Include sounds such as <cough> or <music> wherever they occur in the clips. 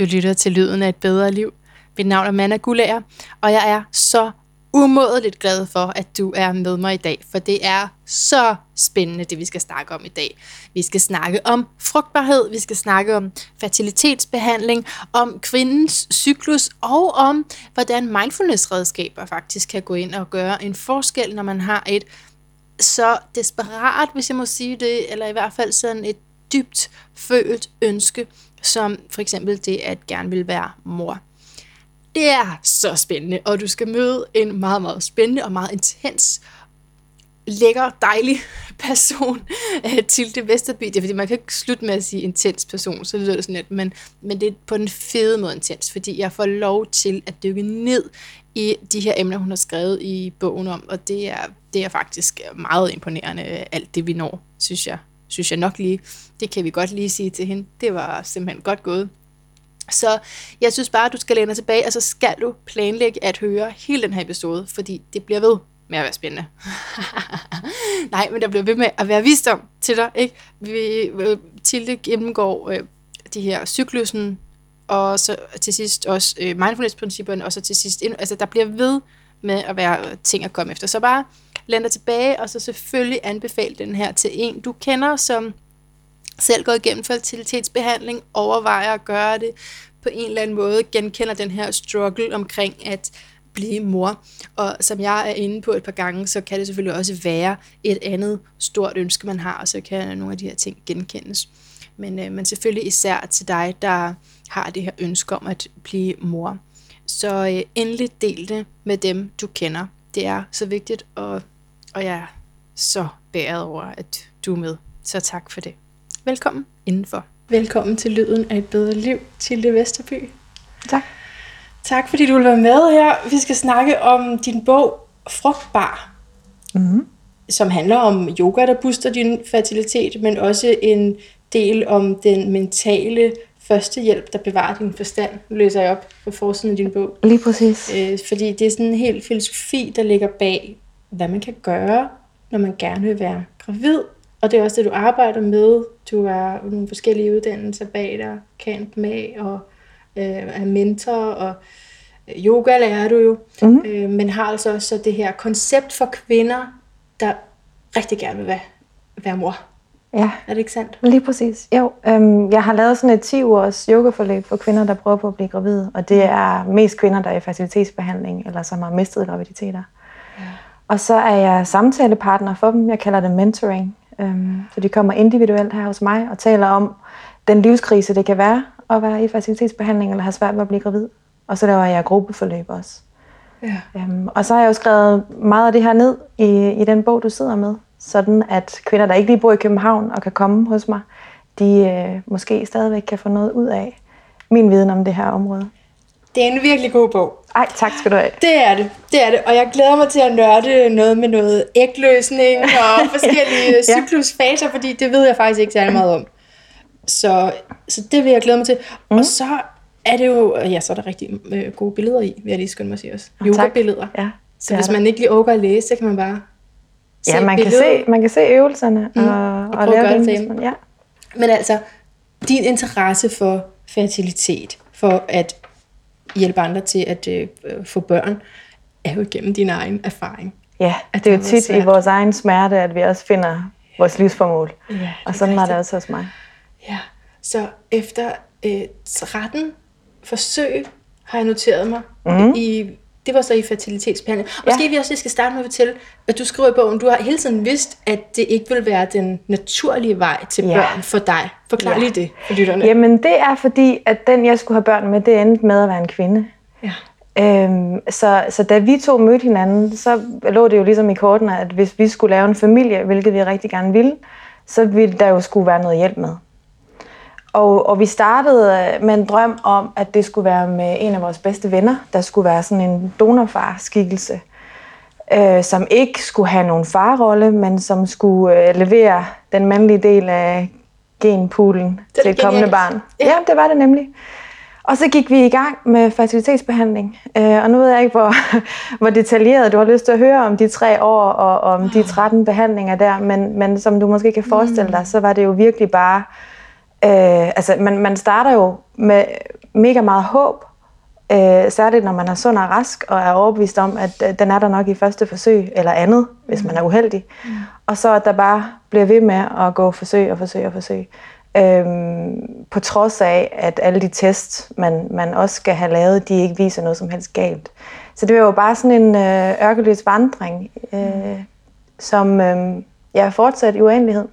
Du lytter til Lyden af et bedre liv. Mit navn er Manna Gullager, og jeg er så umådeligt glad for, at du er med mig i dag, for det er så spændende, det vi skal snakke om i dag. Vi skal snakke om frugtbarhed, vi skal snakke om fertilitetsbehandling, om kvindens cyklus og om, hvordan mindfulness-redskaber faktisk kan gå ind og gøre en forskel, når man har et så desperat, hvis jeg må sige det, eller i hvert fald sådan et dybt følt ønske, som for eksempel det at gerne vil være mor. Det er så spændende, og du skal møde en meget, meget spændende og meget intens, lækker, dejlig <laughs> person øh, til det Vesterby. Det er fordi, man kan ikke slutte med at sige intens person, så lyder det sådan lidt, men, men det er på den fede måde intens, fordi jeg får lov til at dykke ned i de her emner, hun har skrevet i bogen om, og det er, det er faktisk meget imponerende, øh, alt det vi når, synes jeg. Synes jeg nok lige. Det kan vi godt lige sige til hende. Det var simpelthen godt gået. Så jeg synes bare, at du skal læne dig tilbage, og så skal du planlægge at høre hele den her episode, fordi det bliver ved med at være spændende. <laughs> Nej, men der bliver ved med at være visdom til dig. Ikke? Vi, øh, Tilde gennemgår øh, de her cyklusen, og så til sidst også øh, mindfulness-principperne, og så til sidst, altså der bliver ved med at være ting at komme efter. Så bare læn dig tilbage, og så selvfølgelig anbefale den her til en, du kender, som selv går igennem fertilitetsbehandling, overvejer at gøre det på en eller anden måde, genkender den her struggle omkring at blive mor. Og som jeg er inde på et par gange, så kan det selvfølgelig også være et andet stort ønske, man har, og så kan nogle af de her ting genkendes. Men, øh, men selvfølgelig især til dig, der har det her ønske om at blive mor. Så øh, endelig del det med dem, du kender. Det er så vigtigt, at og jeg er så bæret over, at du er med. Så tak for det. Velkommen indenfor. Velkommen til Lyden af et bedre liv, Tilde Vesterby. Tak. Tak fordi du vil være med her. Vi skal snakke om din bog Frugtbar, mm-hmm. som handler om yoga, der booster din fertilitet, men også en del om den mentale førstehjælp, der bevarer din forstand. Nu læser jeg op på forsiden af din bog. Lige præcis. Øh, fordi det er sådan en helt filosofi, der ligger bag, hvad man kan gøre, når man gerne vil være gravid. Og det er også det, du arbejder med. Du har nogle forskellige uddannelser bag dig, camp med, og øh, er mentor, og øh, yoga lærer du jo. Mm-hmm. Øh, men har altså også det her koncept for kvinder, der rigtig gerne vil være, være mor. Ja. Er det ikke sandt? Lige præcis. Jo, øhm, jeg har lavet sådan et 10 års yogaforløb for kvinder, der prøver på at blive gravide. Og det er mest kvinder, der er i facilitetsbehandling, eller som har mistet graviditeter. Ja. Og så er jeg samtalepartner for dem. Jeg kalder det mentoring. Øhm, så de kommer individuelt her hos mig og taler om den livskrise, det kan være at være i facilitetsbehandling eller have svært ved at blive gravid. Og så laver jeg gruppeforløb også. Ja. Øhm, og så har jeg jo skrevet meget af det her ned i, i den bog, du sidder med sådan at kvinder, der ikke lige bor i København og kan komme hos mig, de øh, måske stadigvæk kan få noget ud af min viden om det her område. Det er en virkelig god bog. Ej, tak skal du have. Det er det, det er det. Og jeg glæder mig til at nørde noget med noget ægløsning og <laughs> forskellige ja. cyklusfaser, fordi det ved jeg faktisk ikke særlig meget om. Så, så det vil jeg glæde mig til. Mm. Og så er det jo, ja, så er der rigtig øh, gode billeder i, vil jeg lige skynde mig at sige også. Yoga-billeder. Ja, så hvis man ikke lige overgår at læse, så kan man bare ja, man kan, se, man kan se øvelserne mm. og, og, og lave dem. Ja. Men altså, din interesse for fertilitet, for at hjælpe andre til at øh, få børn, er jo gennem din egen erfaring. Ja, at det er jo tit svært. i vores egen smerte, at vi også finder vores livsformål. Ja, og sådan var det også hos mig. Ja, så efter øh, 13 forsøg har jeg noteret mig mm. i det var så i fertilitetsbehandling. Og ja. Måske vi også skal starte med at fortælle, at du skriver i bogen, du har hele tiden vidst, at det ikke vil være den naturlige vej til ja. børn for dig. Forklar ja. lige det for lytterne. Jamen det er fordi, at den jeg skulle have børn med, det endte med at være en kvinde. Ja. Øhm, så, så da vi to mødte hinanden, så lå det jo ligesom i kortene, at hvis vi skulle lave en familie, hvilket vi rigtig gerne ville, så ville der jo skulle være noget hjælp med. Og, og vi startede med en drøm om, at det skulle være med en af vores bedste venner, der skulle være sådan en donorfar-skikkelse, øh, som ikke skulle have nogen farrolle, men som skulle øh, levere den mandlige del af genpoolen til et kommende barn. Ja. ja, det var det nemlig. Og så gik vi i gang med fertilitetsbehandling. Øh, og nu ved jeg ikke, hvor, <laughs> hvor detaljeret du har lyst til at høre om de tre år og om de 13 behandlinger der, men, men som du måske kan forestille dig, så var det jo virkelig bare Øh, altså, man, man starter jo med, mega meget håb, øh, særligt når man er sund og rask, og er overbevist om, at øh, den er der nok i første forsøg, eller andet, hvis man er uheldig. Mm. Og så at der bare bliver ved med at gå forsøg og forsøg og forsøg. Øhm, på trods af, at alle de tests, man, man også skal have lavet, de ikke viser noget som helst galt. Så det var jo bare sådan en øh, ørkeløs vandring, øh, som øh, jeg har fortsat i uendelighed.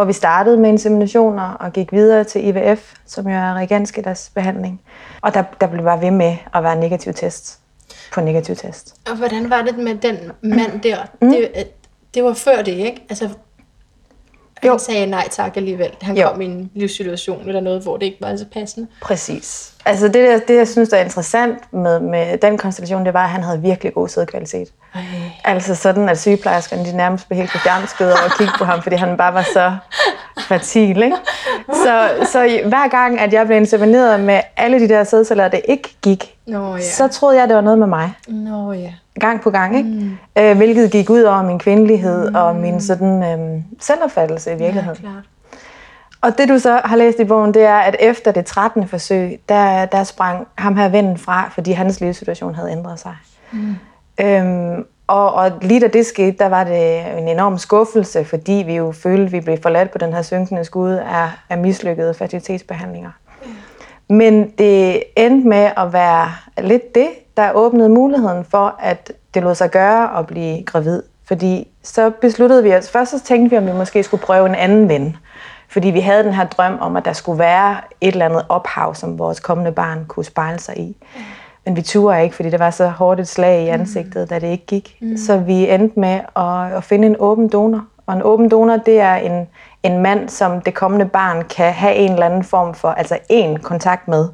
Hvor vi startede med inseminationer og gik videre til IVF, som jo er reagenskeders behandling. Og der, der blev bare ved med at være negativ test på negativ test. Og hvordan var det med den mand der? Mm. Det, det var før det, ikke? Altså, han jo. sagde nej tak alligevel. Han jo. kom i en livssituation eller noget, hvor det ikke var så passende. Præcis. Altså det, der, det jeg synes, der er interessant med, med den konstellation, det var, at han havde virkelig god sædkvalitet. Ej. Altså sådan, at sygeplejerskerne de nærmest blev helt forfjernskede over at kigge på ham, fordi han bare var så fertil. Ikke? Så, så hver gang, at jeg blev insemineret med alle de der sædceller, det ikke gik, Nå, ja. så troede jeg, det var noget med mig. Nå, ja. Gang på gang, ikke? Mm. Øh, hvilket gik ud over min kvindelighed mm. og min sådan, øh, selvopfattelse i virkeligheden. Ja, klart. Og det du så har læst i bogen, det er, at efter det 13. forsøg, der, der sprang ham her vennen fra, fordi hans livssituation havde ændret sig. Mm. Øhm, og, og lige da det skete, der var det en enorm skuffelse, fordi vi jo følte, at vi blev forladt på den her synkende skud af, af mislykkede fertilitetsbehandlinger. Men det endte med at være lidt det, der åbnede muligheden for, at det lod sig gøre at blive gravid. Fordi så besluttede vi os, først så tænkte vi, om vi måske skulle prøve en anden ven. Fordi vi havde den her drøm om, at der skulle være et eller andet ophav, som vores kommende barn kunne spejle sig i. Mm. Men vi turde ikke, fordi det var så hårdt et slag i ansigtet, mm. da det ikke gik. Mm. Så vi endte med at, at finde en åben donor. Og en åben donor, det er en, en mand, som det kommende barn kan have en eller anden form for, altså en kontakt med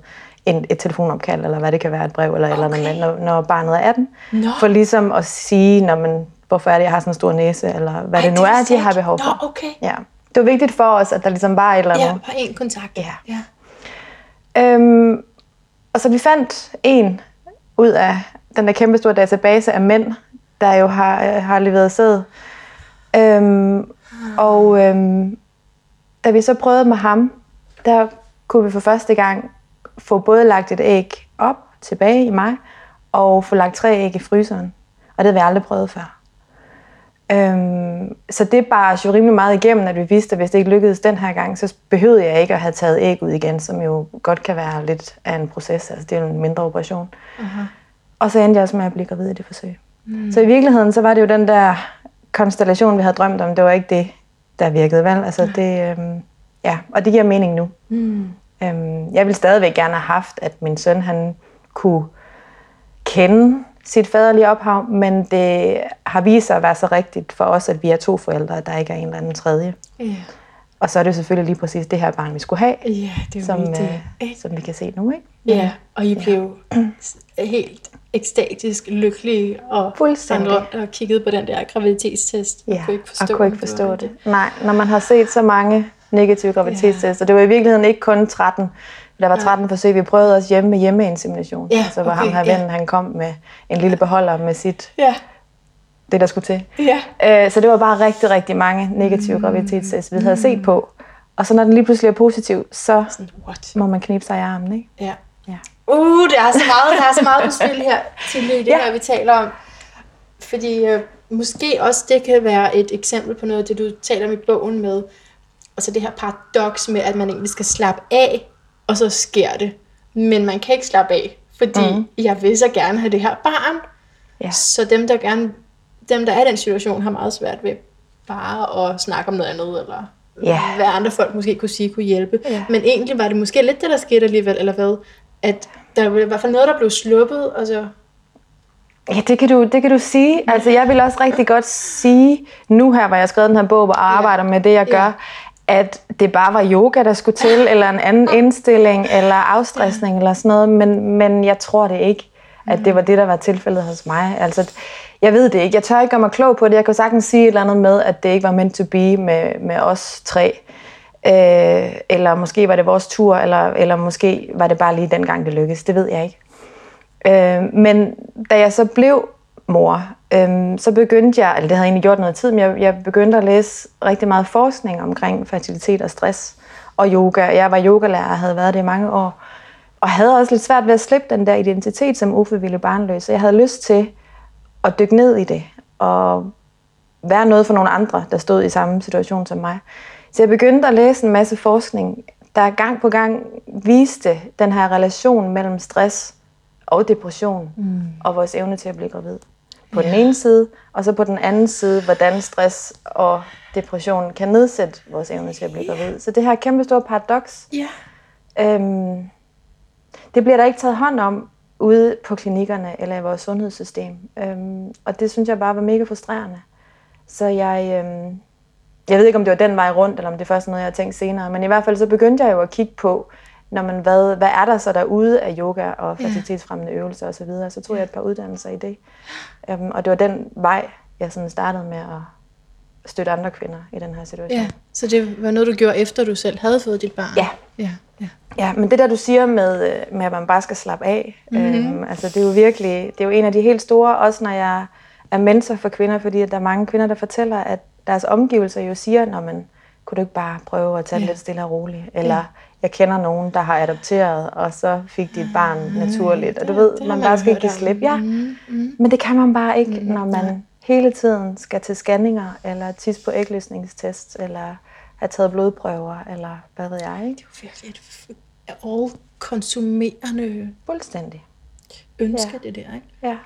en, et telefonopkald, eller hvad det kan være, et brev, eller okay. eller andet, når, når barnet er 18. No. For ligesom at sige, når man, hvorfor er det, jeg har sådan en stor næse, eller hvad Ej, det nu det er, de har behov for. No, okay. Ja det var vigtigt for os, at der ligesom var et eller andet. Ja, bare en kontakt. Ja. ja. Øhm, og så vi fandt en ud af den der kæmpe store database af mænd, der jo har, øh, har leveret sæd. Øhm, og øhm, da vi så prøvede med ham, der kunne vi for første gang få både lagt et æg op tilbage i mig, og få lagt tre æg i fryseren. Og det havde vi aldrig prøvet før. Øhm, så det bar jo rimelig meget igennem, at vi vidste, at hvis det ikke lykkedes den her gang, så behøvede jeg ikke at have taget æg ud igen, som jo godt kan være lidt af en proces. Altså det er jo en mindre operation. Uh-huh. Og så endte jeg også med at blive gravid i det forsøg. Mm. Så i virkeligheden, så var det jo den der konstellation, vi havde drømt om. Det var ikke det, der virkede, vel? Altså det, øhm, ja, og det giver mening nu. Mm. Øhm, jeg ville stadigvæk gerne have haft, at min søn, han kunne kende sit faderlige ophav, men det har vist sig at være så rigtigt for os, at vi er to forældre, at der ikke er en eller anden tredje. Yeah. Og så er det selvfølgelig lige præcis det her barn, vi skulle have, ja, det som, øh, som vi kan se nu. Ikke? Ja, og I blev <clears throat> helt ekstatisk lykkelige og andre og kiggede på den der graviditetstest ja, og kunne ikke forstå, og kunne ikke forstå det. det. Nej, når man har set så mange negative graviditetstester, ja. det var i virkeligheden ikke kun 13, der var 13 forsøg. Vi prøvede også hjemme med hjemmeinsemination. Ja, så var okay, ham her ja. han kom med en lille beholder med sit, ja. det der skulle til. Ja. Øh, så det var bare rigtig, rigtig mange negative mm. graviditetstests, vi havde set på. Og så når den lige pludselig er positiv, så What? må man knibe sig i armen, ikke? Ja. Uh, det er så meget, der er så meget på <laughs> spil her til det ja. her, vi taler om. Fordi øh, måske også det kan være et eksempel på noget af det, du taler om i bogen med, altså det her paradoks med, at man egentlig skal slappe af og så sker det. Men man kan ikke slappe af, fordi mm. jeg vil så gerne have det her barn. Ja. Så dem, der gerne, dem, der er i den situation, har meget svært ved bare at snakke om noget andet, eller ja. hvad andre folk måske kunne sige kunne hjælpe. Ja. Men egentlig var det måske lidt det, der skete alligevel, eller hvad? At der var i hvert fald noget, der blev sluppet, og så Ja, det kan, du, det kan du sige. Altså, jeg vil også rigtig godt sige, nu her, hvor jeg har skrevet den her bog og arbejder med det, jeg gør, at det bare var yoga, der skulle til, <laughs> eller en anden indstilling, eller afstressning, eller sådan noget, men, men jeg tror det ikke, at det var det, der var tilfældet hos mig. Altså, jeg ved det ikke. Jeg tør ikke gøre mig klog på det. Jeg kan sagtens sige et eller andet med, at det ikke var meant to be med, med os tre. Øh, eller måske var det vores tur, eller, eller måske var det bare lige den gang, det lykkedes. Det ved jeg ikke. Øh, men da jeg så blev mor, øh, så begyndte jeg, eller det havde egentlig gjort noget tid, men jeg, jeg begyndte at læse rigtig meget forskning omkring fertilitet og stress og yoga. Jeg var yogalærer og havde været det i mange år. og havde også lidt svært ved at slippe den der identitet som ufrivillig barnløs. Så jeg havde lyst til at dykke ned i det, og være noget for nogle andre, der stod i samme situation som mig. Så jeg begyndte at læse en masse forskning, der gang på gang viste den her relation mellem stress og depression mm. og vores evne til at blive gravid. På ja. den ene side, og så på den anden side, hvordan stress og depression kan nedsætte vores evne til at blive gravid. Så det her kæmpe store paradoks, Ja. øhm, det bliver der ikke taget hånd om ude på klinikkerne eller i vores sundhedssystem. Øhm, og det synes jeg bare var mega frustrerende. Så jeg, øhm, jeg ved ikke, om det var den vej rundt, eller om det er først noget, jeg har tænkt senere, men i hvert fald så begyndte jeg jo at kigge på, når man, hvad, hvad er der så derude af yoga og fertilitetsfremmende øvelser osv., så, videre. så tog jeg et par uddannelser i det. Øhm, og det var den vej, jeg sådan startede med at støtte andre kvinder i den her situation. Ja, så det var noget, du gjorde efter, du selv havde fået dit barn? Ja. Ja, ja. Ja, men det der du siger med, øh, med at man bare skal slappe af, mm-hmm. øhm, altså det er jo virkelig, det er jo en af de helt store, også når jeg er mentor for kvinder, fordi at der er mange kvinder, der fortæller, at deres omgivelser jo siger, når man kunne du ikke bare prøve at tage det Ja. lidt stille og roligt, eller jeg kender nogen, der har adopteret, og så fik de et barn naturligt, og du det- ved, det man man bare skal hørt give om. slip. Ja, Mm-hmm. men det kan man bare ikke, når man hele tiden skal til scanninger, eller tisse på ægløsningstest, eller have taget blodprøver, eller hvad ved jeg, ikke? Det er jo virkelig et all-konsumerende Fuldstændig. ønske, Ja. det der, ikke? Ja.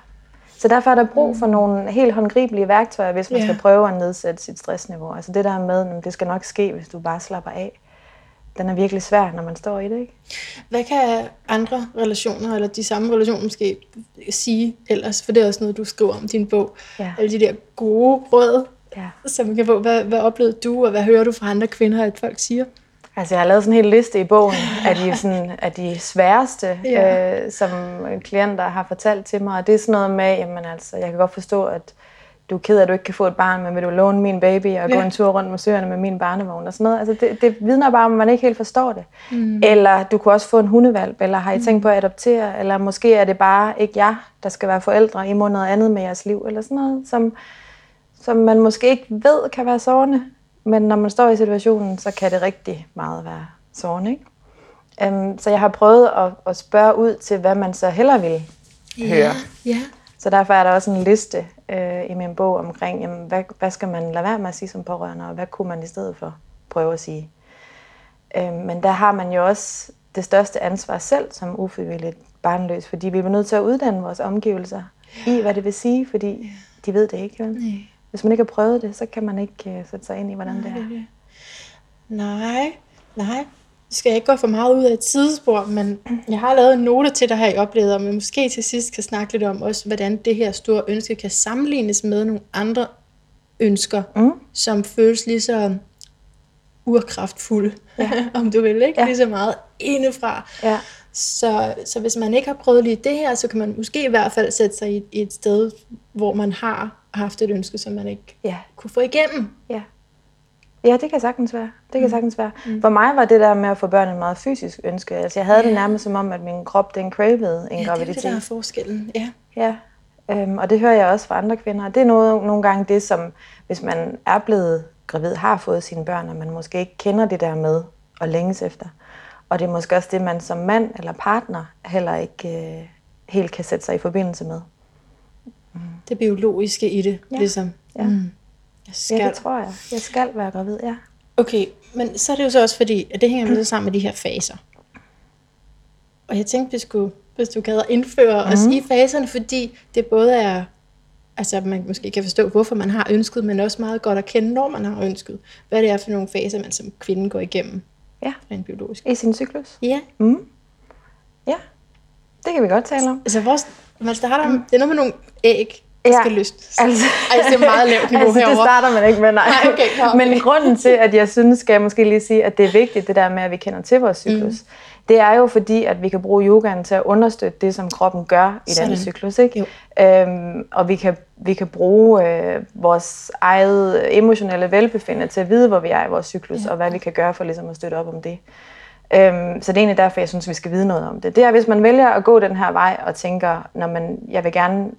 Så derfor er der brug for nogle helt håndgribelige værktøjer, hvis man Ja. skal prøve at nedsætte sit stressniveau. Altså det der med, at det skal nok ske, hvis du bare slapper af. Den er virkelig svær, når man står i det, ikke? Hvad kan andre relationer, eller de samme relationer måske, sige ellers? For det er også noget, du skriver om i din bog. Ja. Alle de der gode råd, ja. som man kan få. Hvad, hvad oplevede du, og hvad hører du fra andre kvinder, at folk siger? Altså jeg har lavet sådan en hel liste i bogen af de, sådan, af de sværeste, Ja. øh, som klienter har fortalt til mig. Og det er sådan noget med, jamen altså, jeg kan godt forstå, at du er ked af, at du ikke kan få et barn, men vil du låne min baby og gå Ja. en tur rundt med søerne med min barnevogn og sådan noget. Altså det, det vidner bare om, at man ikke helt forstår det. Mm. Eller du kunne også få en hundevalp, eller har I tænkt på at adoptere, eller måske er det bare ikke jer, der skal være forældre, I må noget andet med jeres liv, eller sådan noget, som, som man måske ikke ved kan være sårende. Men når man står i situationen, så kan det rigtig meget være sårende. Ikke? Um, så jeg har prøvet at, at spørge ud til, hvad man så hellere vil høre. Ja. Så derfor er der også en liste øh, i min bog omkring, jamen, hvad, hvad skal man lade være med at sige som pårørende, og hvad kunne man i stedet for prøve at sige. Øh, men der har man jo også det største ansvar selv som ufrivilligt barnløs, fordi vi er nødt til at uddanne vores omgivelser i, hvad det vil sige, fordi de ved det ikke. Vel? Nej. Hvis man ikke har prøvet det, så kan man ikke øh, sætte sig ind i, hvordan det er. Nej, nej. Vi skal ikke gå for meget ud af et sidespor, men jeg har lavet en note til dig her i oplevet, og vi måske til sidst kan snakke lidt om også, hvordan det her store ønske kan sammenlignes med nogle andre ønsker, Mm. som føles lige så urkraftfulde, ja. <laughs> om du vil, ikke? Ja. Lige så meget indefra. Ja. Så, så hvis man ikke har prøvet lige det her, så kan man måske i hvert fald sætte sig i, i et sted, hvor man har haft et ønske, som man ikke Ja. kunne få igennem. Ja. Ja, det kan sagtens være. Det kan sagtens være. For mig var det der med at få børn en meget fysisk ønske. Altså, jeg havde ja. det nærmest som om, at min krop, den cravede en Ja, det er graviditet. det, der er forskellen. Ja. Ja, øhm, og det hører jeg også fra andre kvinder. Det er noget, nogle gange det, som hvis man er blevet gravid, har fået sine børn, og man måske ikke kender det der med at længes efter. Og det er måske også det, man som mand eller partner heller ikke øh, helt kan sætte sig i forbindelse med. det biologiske i det, Ja. ja. ligesom. Ja. Mm. Jeg Ja, skal. det tror jeg. Jeg skal være gravid, ja. Okay, men så er det jo så også fordi, at det hænger så sammen med de her faser. Og jeg tænkte, vi skulle, hvis du gad at indføre mm. os i faserne, fordi det både er, altså man måske kan forstå, hvorfor man har ønsket, men også meget godt at kende, når man har ønsket. Hvad det er for nogle faser, man som kvinde går igennem Ja, rent biologisk. i sin cyklus. Ja, Mm. Ja, det kan vi godt tale om. altså vores, man starter, det er noget med nogle æg, der Ja, skal løsnes. Altså, Ej, det er meget lavt niveau altså, det herovre. starter man ikke med, nej. Nej, okay. Men grunden til, at jeg synes, skal jeg måske lige sige, at det er vigtigt, det der med, at vi kender til vores cyklus, mm. Det er jo fordi, at vi kan bruge yogaen til at understøtte det, som kroppen gør i Sådan. den cyklus. Ikke? Jo. Øhm, og vi kan, vi kan bruge øh, vores eget emotionelle velbefindende til at vide, hvor vi er i vores cyklus, ja. og hvad vi kan gøre for ligesom at støtte op om det. Øhm, så det er egentlig derfor, jeg synes, vi skal vide noget om det. Det er, hvis man vælger at gå den her vej og tænker, når man, jeg vil gerne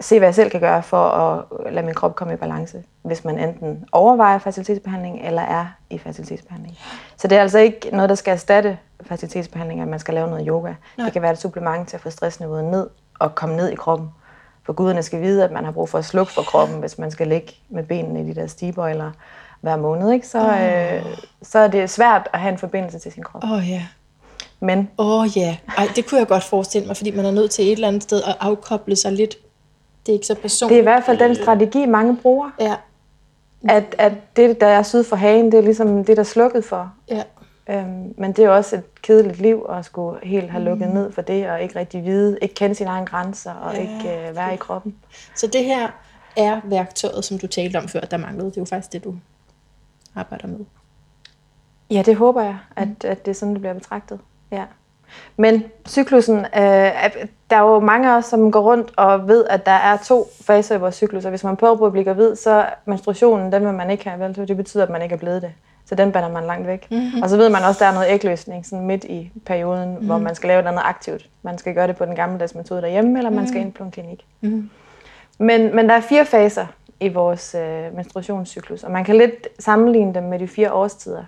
se, hvad jeg selv kan gøre for at lade min krop komme i balance, hvis man enten overvejer facilitetsbehandling eller er i facilitetsbehandling. Så det er altså ikke noget, der skal erstatte facilitetsbehandling, at man skal lave noget yoga. Nej. Det kan være et supplement til at få stressniveauet ned og komme ned i kroppen. For guderne skal vide, at man har brug for at slukke for kroppen, hvis man skal ligge med benene i de der stigebøjler hver måned. Ikke? Så, oh. øh, så er det svært at have en forbindelse til sin krop. Åh oh, ja. Men Åh oh, ja, Ej, det kunne jeg godt forestille mig, fordi man er nødt til et eller andet sted at afkoble sig lidt. Det er ikke så personligt. det er i hvert fald den strategi, mange bruger. Ja, At, at det, der er syd for hagen, det er ligesom det, der er slukket for. ja. Øhm, men det er også et kedeligt liv at skulle helt have lukket ned for det, og ikke rigtig vide, ikke kende sine egne grænser, og Ja, ikke øh, være i kroppen. Så det her er værktøjet, som du talte om før, der manglede. Det er jo faktisk det, du arbejder med. Ja, det håber jeg, at, at det er sådan, det bliver betragtet. Ja. Men cyklusen, øh, er- der er jo mange af os, som går rundt og ved, at der er to faser i vores cyklus, og hvis man prøver på at blive gravid, så menstruationen, den vil man ikke have, vel? Det betyder, at man ikke er blevet det. Så den bander man langt væk. Mm-hmm. Og så ved man også, at der er noget ægløsning sådan midt i perioden, mm-hmm. hvor man skal lave noget aktivt. Man skal gøre det på den gammeldags metode derhjemme, eller man skal ind på en klinik. Mm. Men, men der er fire faser i vores øh, menstruationscyklus, og man kan lidt sammenligne dem med de fire årstider.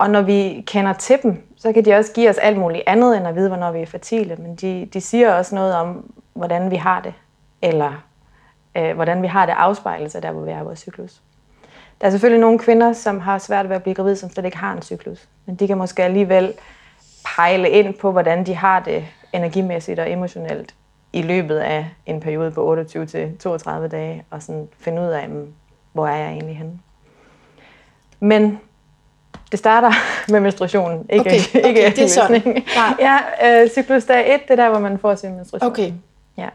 Og når vi kender til dem, så kan de også give os alt muligt andet, end at vide, hvornår vi er fertile. Men de, de siger også noget om, hvordan vi har det, eller øh, hvordan vi har det afspejlet sig der, hvor vi er i vores cyklus. Der er selvfølgelig nogle kvinder, som har svært ved at blive gravid, som slet ikke har en cyklus. Men de kan måske alligevel pejle ind på, hvordan de har det energimæssigt og emotionelt i løbet af en periode på 28-32 dage, og sådan finde ud af, mm, hvor er jeg egentlig henne. Men det starter <laughs> med menstruationen, ikke, Okay, okay, ikke det er sådan. <laughs> Ja, øh, cyklus dag 1, det er der, hvor man får sin menstruation. Okay. Ja.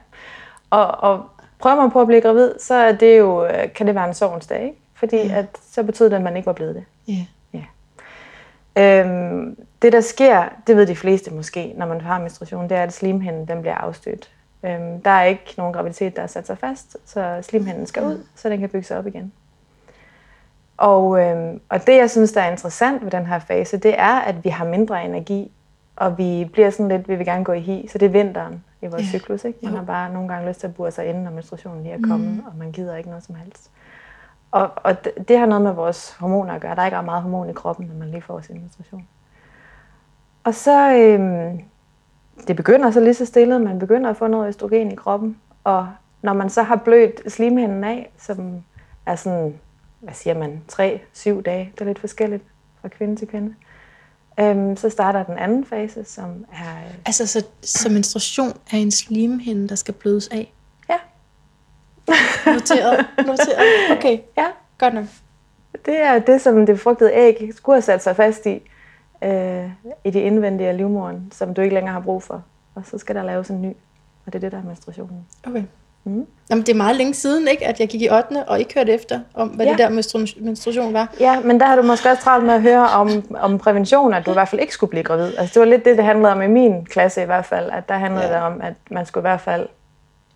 Og, og prøver man på at blive gravid, så er det jo, øh, kan det være en sorgens dag, ikke? Fordi at, så betyder det, at man ikke var blevet det. Ja. Øhm, det, der sker, det ved de fleste måske, når man har menstruation, det er, at slimhinden den bliver afstødt. Øhm, der er ikke nogen graviditet, der er sat sig fast, så slimhinden skal ud, så den kan bygge sig op igen. Og, øhm, og det, jeg synes, der er interessant ved den her fase, det er, at vi har mindre energi, og vi bliver sådan lidt, vi vil gerne gå i hi, så det er vinteren i vores Ja. cyklus. Ikke? Man Jo. har bare nogle gange lyst til at bure sig inde, når menstruationen lige er kommet, mm. og man gider ikke noget som helst. Og, og det, det har noget med vores hormoner at gøre. Der er ikke meget hormon i kroppen, når man lige får sin menstruation. Og så, øhm, det begynder så lige så stille, man begynder at få noget østrogen i kroppen. Og når man så har blødt slimhinden af, som er sådan, hvad siger man, 3-7 dage, det er lidt forskelligt fra kvinde til kvinde, øhm, så starter den anden fase, som er, øh, Altså, så, så menstruation er en slimhinde, der skal blødes af? ja, Noteret. Noteret. Okay, ja, godt nok. Det er det, som det befrugtede æg skulle have sat sig fast i, øh, i de indvendige af livmoderen, som du ikke længere har brug for. Og så skal der laves en ny, og det er det, der er menstruationen. Okay. Mm. Jamen, det er meget længe siden, ikke, at jeg gik i 8. og ikke hørte efter, om hvad ja. Det der menstru- menstruation var. Ja, men der har du måske også travlt med at høre om, om prævention, at du i hvert fald ikke skulle blive gravid. Altså, det var lidt det, det handlede om i min klasse i hvert fald, at der handlede Ja. ja. det om, at man skulle i hvert fald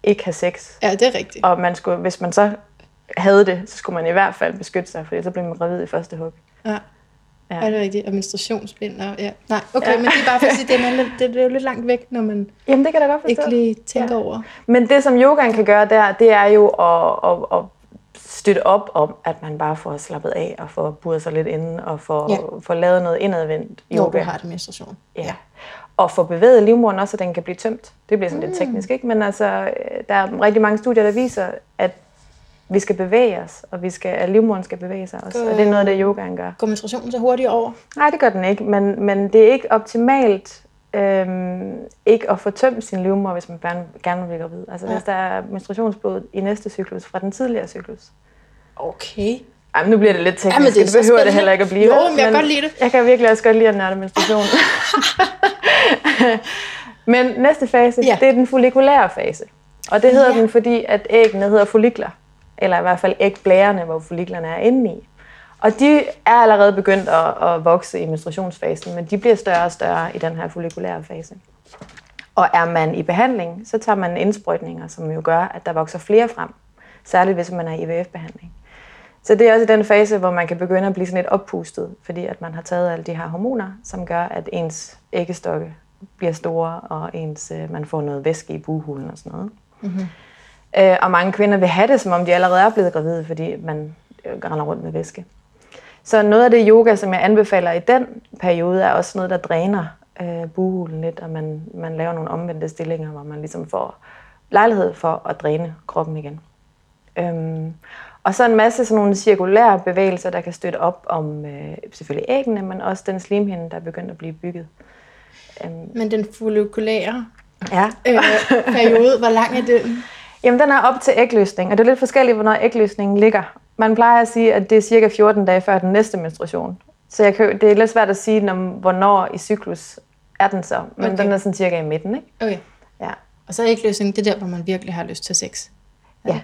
ikke have sex. Ja, det er rigtigt. Og man skulle, hvis man så havde det, så skulle man i hvert fald beskytte sig, fordi så blev man gravid i første hug. Ja. Ja. Ja, det er rigtigt. Og menstruationsbind. Og, ja. Nej, okay, ja. Ja. men det er bare for at sige, det er, lidt, det er jo lidt langt væk, når man Jamen, det kan da godt forstå. ikke lige tænker Ja. over. Men det, som yogaen kan gøre der, det er jo at, at, at støtte op om, at man bare får slappet af og får buret sig lidt inde og får, Ja. ja. får lavet noget indadvendt Når yoga. du har det menstruation. Ja. Og få bevæget livmoderen også, så den kan blive tømt. Det bliver sådan mm. lidt teknisk, ikke? Men altså, øh, der er rigtig mange studier, der viser, at vi skal bevæge os, og vi skal, at livmoderen skal bevæge sig også. Og det er noget det, yogaen gør. Går menstruationen så hurtigt over? Nej, det gør den ikke, men, men det er ikke optimalt øhm, ikke at få tømt sin livmor, hvis man gerne, gerne vil blive gravid. Altså Ja. hvis der er menstruationsblod i næste cyklus fra den tidligere cyklus. Okay. Ej, men nu bliver det lidt teknisk, Jamen, det det, behøver det heller ikke at blive. Jo, men jeg kan godt lide det. Jeg kan virkelig også godt lide at nørde menstruation. <laughs> men næste fase, Ja. det er den follikulære fase. Og det hedder ja. den, fordi at æggene hedder follikler. Eller i hvert fald ægblærerne, hvor folliklerne er inde i. Og de er allerede begyndt at, at vokse i menstruationsfasen, men de bliver større og større i den her follikulære fase. Og er man i behandling, så tager man indsprøjtninger, som jo gør, at der vokser flere frem. Særligt hvis man er i IVF-behandling. Så det er også i den fase, hvor man kan begynde at blive sådan lidt oppustet, fordi at man har taget alle de her hormoner, som gør, at ens æggestokke bliver store, og ens, øh, man får noget væske i buhulen og sådan noget. Mhm. Øh, og mange kvinder vil have det, som om de allerede er blevet gravide, fordi man øh, render rundt med væske. Så noget af det yoga, som jeg anbefaler i den periode, er også noget, der dræner øh, buhulen lidt, og man, man laver nogle omvendte stillinger, hvor man ligesom får lejlighed for at dræne kroppen igen. Øhm, og så en masse sådan nogle cirkulære bevægelser, der kan støtte op om øh, selvfølgelig æggene, men også den slimhinde, der er begyndt at blive bygget. Øhm, men den folikulære ja. øh, periode, hvor lang er den? Jamen, den er op til ægløsning, og det er lidt forskelligt, hvornår ægløsningen ligger. Man plejer at sige, at det er cirka 14 dage før den næste menstruation. Så jeg kan, det er lidt svært at sige, når, hvornår i cyklus er den så. Men okay. den er sådan cirka i midten, ikke? Okay. Ja. Og så ægløsning, det er der, hvor man virkelig har lyst til sex. Ja. ja.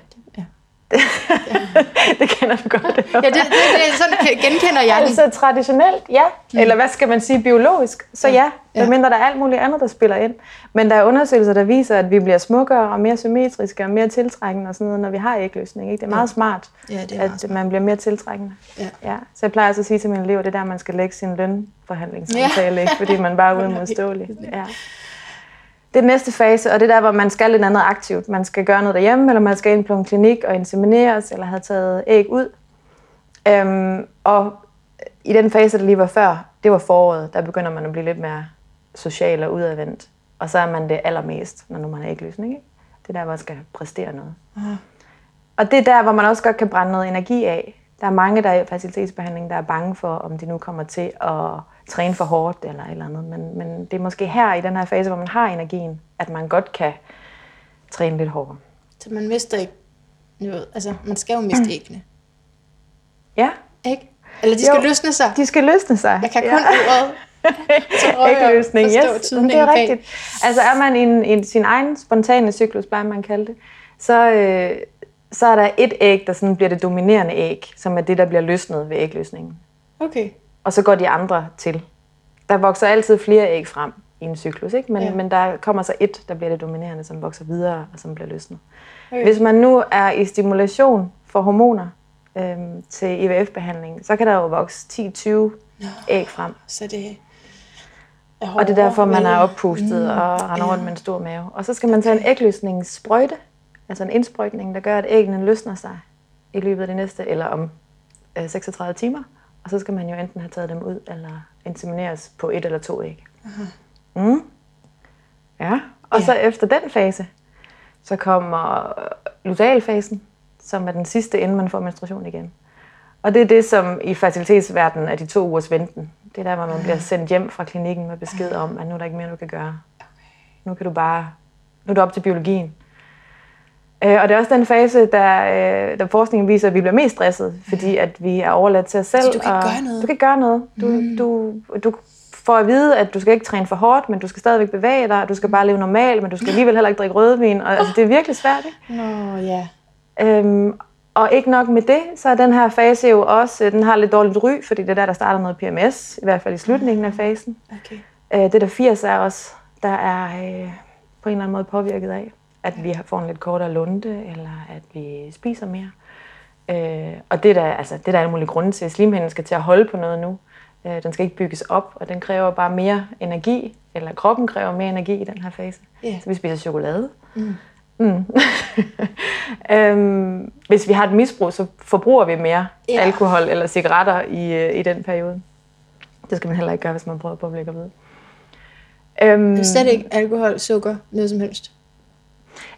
<laughs> det kender du godt. Det. ja, det, det, det, sådan genkender jeg det. Altså traditionelt, ja. Mm. Eller hvad skal man sige, biologisk, så ja. ja. Mindre der er alt muligt andet, der spiller ind. Men der er undersøgelser, der viser, at vi bliver smukkere og mere symmetriske og mere tiltrækkende og sådan noget, når vi har ægløsning. Ikke? Det er meget ja. smart, ja, det er at meget smart. man bliver mere tiltrækkende. Ja. Ja. Så jeg plejer også at sige til mine elever, det er der, man skal lægge sin lønforhandlingssamtale, ja. ikke? fordi man bare er <laughs> uimodståelig. Ja. Det er næste fase, og det er der, hvor man skal lidt andet aktivt. Man skal gøre noget derhjemme, eller man skal ind på en klinik og insemineres, eller have taget æg ud. Øhm, og i den fase, der lige var før, det var foråret, der begynder man at blive lidt mere social og udadvendt. Og så er man det allermest, når nu man har ægløsning. Ikke? Det er der, hvor man skal præstere noget. Aha. Og det er der, hvor man også godt kan brænde noget energi af. Der er mange, der er i facilitetsbehandling, der er bange for, om de nu kommer til at træne for hårdt eller et eller andet. Men, men det er måske her i den her fase, hvor man har energien, at man godt kan træne lidt hårdere. Så man mister ikke noget. Altså, man skal jo miste æggene. Ja. Ikke? Eller de skal jo, løsne sig. De skal løsne sig. Jeg kan kun ja. ordet. <laughs> Ægløsning, yes. Det er rigtigt. Altså er man i, en, i sin egen spontane cyklus, bare man kalde det, så, øh, så er der et æg, der sådan bliver det dominerende æg, som er det, der bliver løsnet ved ægløsningen. Okay. Og så går de andre til. Der vokser altid flere æg frem i en cyklus, ikke? Men, ja. men der kommer så et, der bliver det dominerende, som vokser videre og som bliver løsnet. Okay. Hvis man nu er i stimulation for hormoner øhm, til IVF-behandling, så kan der jo vokse 10-20 no. æg frem. Så det er og det er derfor, man er oppustet mm. og render ja. rundt med en stor mave. Og så skal man tage en ægløsningssprøjte, altså en indsprøjtning, der gør, at æggene løsner sig i løbet af det næste, eller om øh, 36 timer. Og så skal man jo enten have taget dem ud, eller insemineres på et eller to æg. Aha. Mm. Ja, og ja. så efter den fase, så kommer lutealfasen, som er den sidste, inden man får menstruation igen. Og det er det, som i fertilitetsverdenen er de to ugers venten. Det er der, hvor man bliver sendt hjem fra klinikken med besked om, at nu er der ikke mere, du kan gøre. Nu kan du bare, nu er du op til biologien. Øh, og det er også den fase, der, øh, der forskningen viser, at vi bliver mest stresset, fordi at vi er overladt til os selv. Så du kan ikke gøre noget? Du kan gøre noget. Du, mm. du, du får at vide, at du skal ikke træne for hårdt, men du skal stadigvæk bevæge dig, du skal bare leve normalt, men du skal alligevel heller ikke drikke rødvin. Og, altså, det er virkelig svært, ikke? Nå, ja. Øhm, og ikke nok med det, så er den her fase jo også, den har lidt dårligt ry, fordi det er der, der starter noget PMS, i hvert fald i slutningen af fasen. Okay. Øh, det der 80 er også, der er øh, på en eller anden måde påvirket af at vi får en lidt kortere lunde, eller at vi spiser mere. Øh, og det er, der, altså, det er der alle mulige grunde til. Slimhinden skal til at holde på noget nu. Øh, den skal ikke bygges op, og den kræver bare mere energi, eller kroppen kræver mere energi i den her fase. Yeah. Så vi spiser chokolade. Mm. Mm. <laughs> øhm, hvis vi har et misbrug, så forbruger vi mere yeah. alkohol eller cigaretter i, øh, i den periode. Det skal man heller ikke gøre, hvis man prøver på at blive gravid. Øhm, det er slet ikke alkohol, sukker, noget som helst?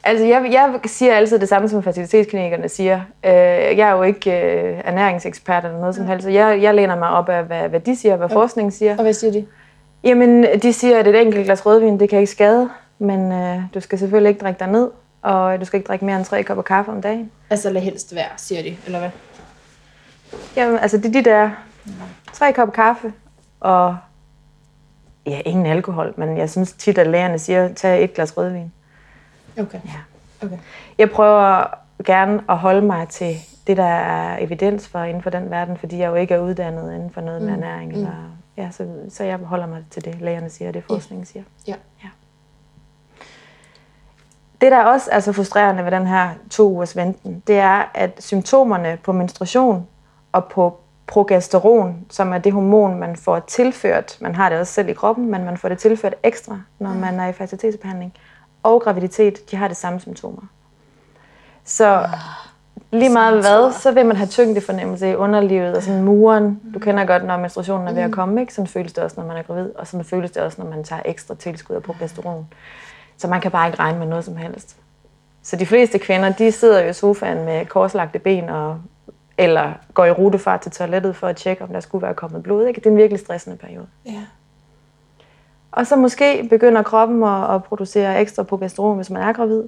Altså, jeg, jeg siger altid det samme, som facilitetsklinikerne siger. Øh, jeg er jo ikke øh, ernæringsekspert eller noget som helst, så jeg, jeg læner mig op af, hvad, hvad de siger, hvad okay. forskningen siger. Og hvad siger de? Jamen, de siger, at et enkelt glas rødvin, det kan ikke skade, men øh, du skal selvfølgelig ikke drikke dig ned, og du skal ikke drikke mere end tre kopper kaffe om dagen. Altså, lad helst være, siger de, eller hvad? Jamen, altså, det er de der tre kopper kaffe, og ja, ingen alkohol, men jeg synes tit, at lægerne siger, tag et glas rødvin. Okay. Ja. okay. Jeg prøver gerne at holde mig til det, der er evidens for inden for den verden, fordi jeg jo ikke er uddannet inden for noget mm. med ernæring. Mm. Eller, ja, så, så jeg holder mig til det, lægerne siger, og det forskningen siger. Ja. ja. Det, der også er så frustrerende ved den her to ugers venten, det er, at symptomerne på menstruation og på progesteron, som er det hormon, man får tilført, man har det også selv i kroppen, men man får det tilført ekstra, når mm. man er i fertilitetsbehandling, og graviditet, de har det samme symptomer. Så lige meget hvad, så vil man have tyngdefornemmelse i underlivet og sådan muren. Du kender godt, når menstruationen er ved at komme, ikke? Sådan føles det også, når man er gravid, og sådan føles det også, når man tager ekstra tilskud af progesteron. Så man kan bare ikke regne med noget som helst. Så de fleste kvinder, de sidder jo i sofaen med korslagte ben, og, eller går i rutefart til toilettet for at tjekke, om der skulle være kommet blod. Ikke? Det er en virkelig stressende periode. Ja. Og så måske begynder kroppen at, at producere ekstra progesteron, hvis man er gravid.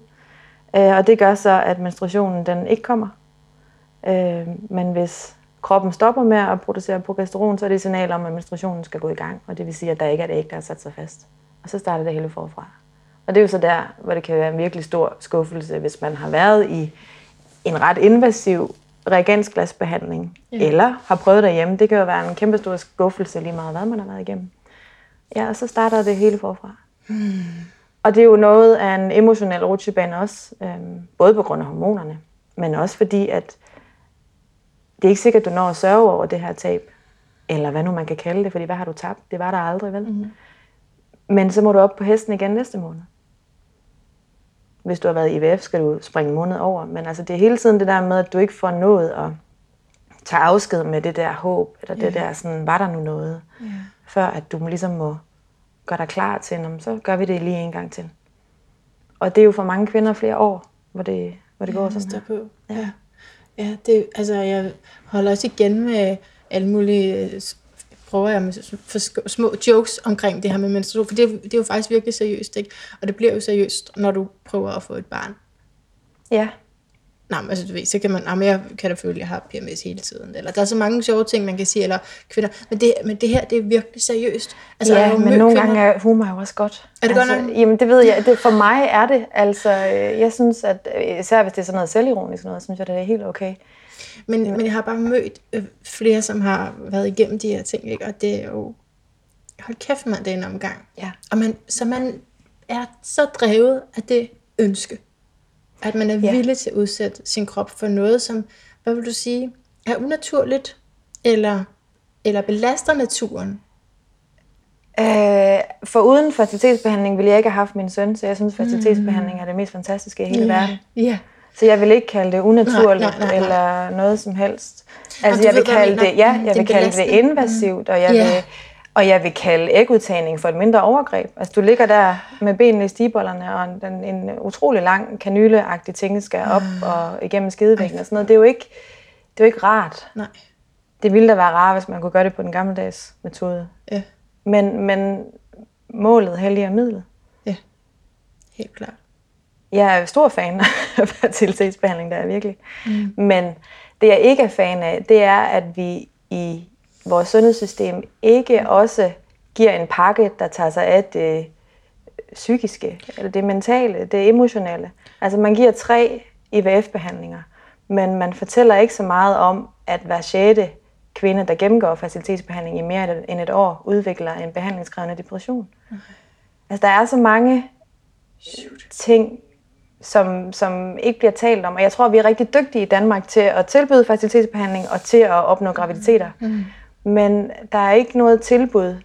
Øh, og det gør så, at menstruationen den ikke kommer. Øh, men hvis kroppen stopper med at producere progesteron, så er det et signal om, at menstruationen skal gå i gang. Og det vil sige, at der ikke er et æg, der har sat sig fast. Og så starter det hele forfra. Og det er jo så der, hvor det kan være en virkelig stor skuffelse, hvis man har været i en ret invasiv reagensglasbehandling, ja. eller har prøvet derhjemme. Det kan jo være en kæmpe stor skuffelse lige meget, hvad man har været igennem. Ja, og så starter det hele forfra. Hmm. Og det er jo noget af en emotionel rutsjebane også, øhm, både på grund af hormonerne, men også fordi, at det er ikke sikkert, at du når at sørge over det her tab, eller hvad nu man kan kalde det, fordi hvad har du tabt? Det var der aldrig, vel? Mm. Men så må du op på hesten igen næste måned. Hvis du har været i IVF, skal du springe måned over. Men altså, det er hele tiden det der med, at du ikke får nået at tage afsked med det der håb, eller yeah. det der sådan, var der nu noget? Yeah. Før at du ligesom må gøre dig klar til, så gør vi det lige en gang til. Og det er jo for mange kvinder flere år, hvor det, hvor det ja, går sådan her. På. Ja. ja, det, altså jeg holder også igen med alle mulige prøver jeg med små jokes omkring det her med menstruation, for det, det er jo faktisk virkelig seriøst, ikke? Og det bliver jo seriøst, når du prøver at få et barn. Ja. Nej, men altså du ved, så kan man, nej, jeg kan da føle, at jeg har PMS hele tiden. Eller der er så mange sjove ting, man kan sige, eller kvinder. Men det, men det her, det er virkelig seriøst. Altså, ja, men nogle kvinder. gange er humor jo også godt. Er det altså, godt nok? Jamen, det ved jeg. Det, for mig er det. Altså, jeg synes, at især hvis det er sådan noget selvironisk noget, synes jeg, det er helt okay. Men, ja. men jeg har bare mødt øh, flere, som har været igennem de her ting, ikke? og det er jo, hold kæft mand, det er en omgang. Ja. Og man, så man er så drevet af det ønske, at man er ja. villig til at udsætte sin krop for noget, som, hvad vil du sige, er unaturligt, eller, eller belaster naturen. Øh, for uden fertilitetsbehandling ville jeg ikke have haft min søn, så jeg synes, fertilitetsbehandling mm. er det mest fantastiske i hele ja. verden. Ja. Så jeg vil ikke kalde det unaturligt nej, nej, nej, nej. eller noget som helst. Altså jeg vil kalde det, ja, jeg vil kalde det invasivt, og jeg yeah. vil og jeg vil kalde ægudtagning for et mindre overgreb. Altså du ligger der med benene i stibollerne, og en, en utrolig lang kanyleagtig ting skal op mm. og igennem skidevæggen og sådan noget. Det er jo ikke, det er jo ikke rart. Nej. Det ville da være rart, hvis man kunne gøre det på den gammeldags metode. Ja. Men, men målet helliger midlet. Ja, helt klart. Jeg er stor fan <laughs> af fertilitetsbehandling, der er virkelig. Mm. Men det jeg ikke er fan af, det er, at vi i vores sundhedssystem ikke også giver en pakke, der tager sig af det psykiske, eller det mentale, det emotionelle. Altså man giver tre IVF-behandlinger, men man fortæller ikke så meget om, at hver sjette kvinde, der gennemgår facilitetsbehandling i mere end et år, udvikler en behandlingskrævende depression. Okay. Altså der er så mange ting, som, som ikke bliver talt om. Og jeg tror, vi er rigtig dygtige i Danmark til at tilbyde facilitetsbehandling og til at opnå graviditeter. Mm. Men der er ikke noget tilbud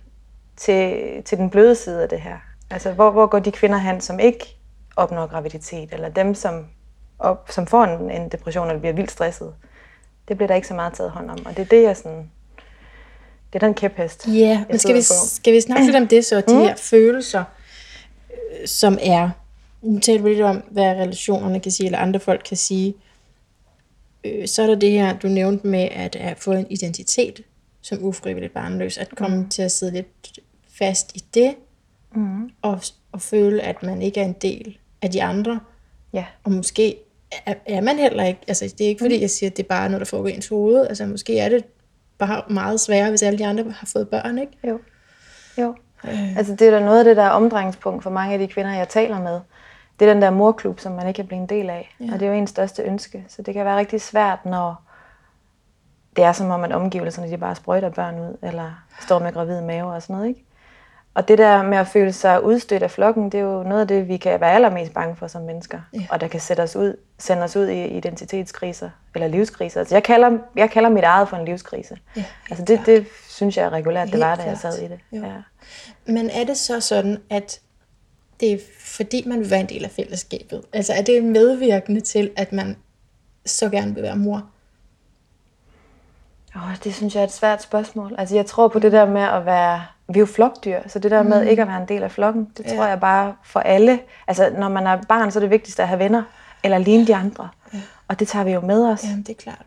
til, til den bløde side af det her. Altså, hvor, hvor går de kvinder hen, som ikke opnår graviditet, eller dem, som, op, som får en, en depression eller bliver vildt stresset? Det bliver der ikke så meget taget hånd om, og det er det, jeg sådan... Det er den kæphest. Ja, men skal vi, skal vi snakke lidt om det så, de mm. her følelser, øh, som er nu taler vi lidt om, hvad relationerne kan sige, eller andre folk kan sige. Øh, så er der det her, du nævnte med at, at få en identitet som ufrivilligt barnløs, at komme mm. til at sidde lidt fast i det, mm. og, og føle, at man ikke er en del af de andre. Ja. Og måske er, er man heller ikke, altså det er ikke fordi, mm. jeg siger, at det er bare noget, der foregår i ens hoved, altså måske er det bare meget sværere, hvis alle de andre har fået børn, ikke? Jo. Jo. Øh. Altså det er da noget af det, der er omdrejningspunkt for mange af de kvinder, jeg taler med det er den der morklub, som man ikke kan blive en del af. Ja. Og det er jo ens største ønske. Så det kan være rigtig svært, når det er som om, at omgivelserne de bare sprøjter børn ud, eller står med gravide mave og sådan noget. Ikke? Og det der med at føle sig udstødt af flokken, det er jo noget af det, vi kan være allermest bange for som mennesker. Ja. Og der kan sætte os ud, sende os ud i identitetskriser, eller livskriser. Altså jeg, kalder, jeg kalder mit eget for en livskrise. Ja, altså det, det synes jeg er regulært, det var, da jeg sad i det. Ja. Men er det så sådan, at det er fordi, man vil være en del af fællesskabet? Altså er det medvirkende til, at man så gerne vil være mor? Oh, det synes jeg er et svært spørgsmål. Altså jeg tror på det der med at være, vi er jo flokdyr, så det der med Mm. ikke at være en del af flokken, det Ja. tror jeg bare for alle. Altså når man er barn, så er det vigtigste at have venner, eller ligne de andre. Ja. Og det tager vi jo med os. Jamen, det er klart.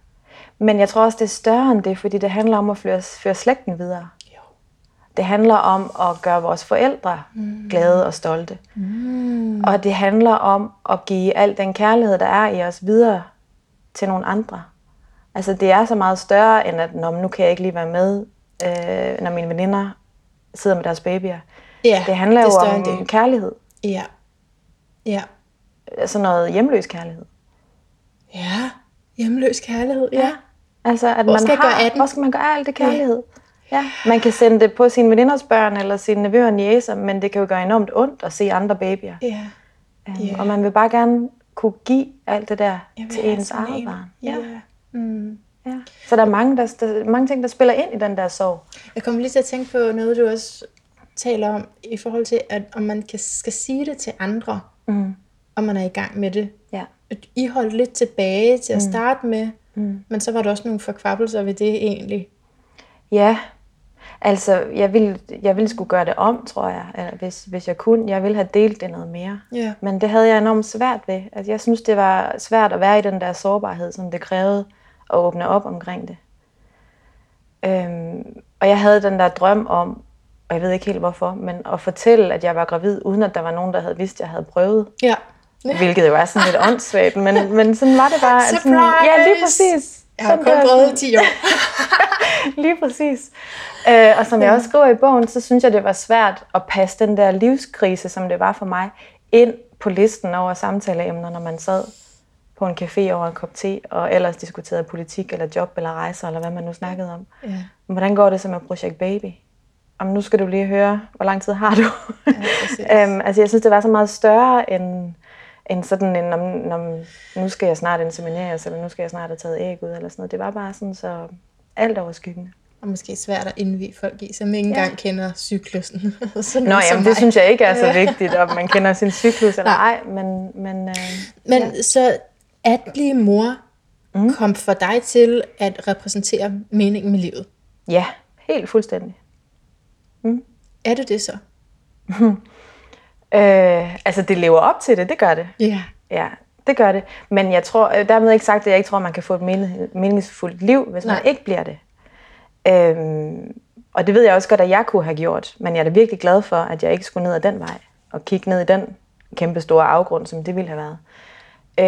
Men jeg tror også, det er større end det, fordi det handler om at føre, føre slægten videre. Jo. Det handler om at gøre vores forældre mm. glade og stolte. Mm. Og det handler om at give al den kærlighed, der er i os, videre til nogle andre. Altså det er så meget større, end at Nå, nu kan jeg ikke lige være med, øh, når mine veninder sidder med deres babyer. Ja, Det handler det jo om det. kærlighed. Ja. Ja. Altså noget hjemløs kærlighed. Ja. Hjemløs kærlighed. Ja. Altså, at Hvor man skal har, gøre af den? Hvor skal man gøre alt det kærlighed? Ja. Man kan sende det på sine veninders børn eller sine nevøer og niæser, men det kan jo gøre enormt ondt at se andre babyer. Ja. Um, Ja. Og man vil bare gerne kunne give alt det der til ens sådan eget barn. Ja. Mm. Ja. Så der er mange, der, der, mange ting, der spiller ind i den der sorg. Jeg kommer lige til at tænke på noget, du også taler om, i forhold til, at om man kan, skal sige det til andre, Mm. om man er i gang med det. Ja. I holdt lidt tilbage til at starte med, Mm. men så var der også nogle forkvabelser ved det egentlig. Ja, altså jeg ville, jeg ville skulle gøre det om, tror jeg, hvis, hvis jeg kunne. Jeg ville have delt det noget mere. Ja. Men det havde jeg enormt svært ved. Altså, jeg synes, det var svært at være i den der sårbarhed, som det krævede at åbne op omkring det. Øhm, og jeg havde den der drøm om, og jeg ved ikke helt hvorfor, men at fortælle, at jeg var gravid, uden at der var nogen, der havde vidst, at jeg havde prøvet. Ja. <laughs> Hvilket jo er sådan lidt åndssvagt, men, men sådan var det bare. at Sådan, ja, lige præcis. Jeg har kun prøvet i 10 år. <laughs> Lige præcis. Øh, og som jeg også skriver i bogen, så synes jeg, det var svært at passe den der livskrise, som det var for mig, ind på listen over samtaleemner, når man sad på en café over en kop te, og ellers diskuterede politik, eller job, eller rejser, eller hvad man nu snakkede om. Ja. Hvordan går det så med Projekt Baby? Om nu skal du lige høre, hvor lang tid har du? præcis. <laughs> øhm, altså jeg synes, det var så meget større end, end sådan en, om, om, nu skal jeg snart insemineres, eller nu skal jeg snart have taget æg ud, eller sådan noget. Det var bare sådan så alt overskyggende. Og måske svært at indvige folk i, som ikke engang kender cyklusen. <laughs> Nå, mig. det synes jeg ikke er så vigtigt, om man kender sin <laughs> cyklus eller ej, men, men øh, Men ja. så at blive mor mm. kom for dig til at repræsentere meningen med livet. ja, helt fuldstændig. Er det det så? <laughs> Øh, altså, det lever op til det, det gør det. Ja. Ja, det gør det. Men jeg tror, øh, dermed ikke sagt, at jeg ikke tror, at man kan få et mening- meningsfuldt liv, hvis man Nej. ikke bliver det. Øhm, og det ved jeg også godt, at jeg kunne have gjort, men jeg er da virkelig glad for, at jeg ikke skulle ned ad den vej, og kigge ned i den kæmpe store afgrund, som det ville have været. Øh,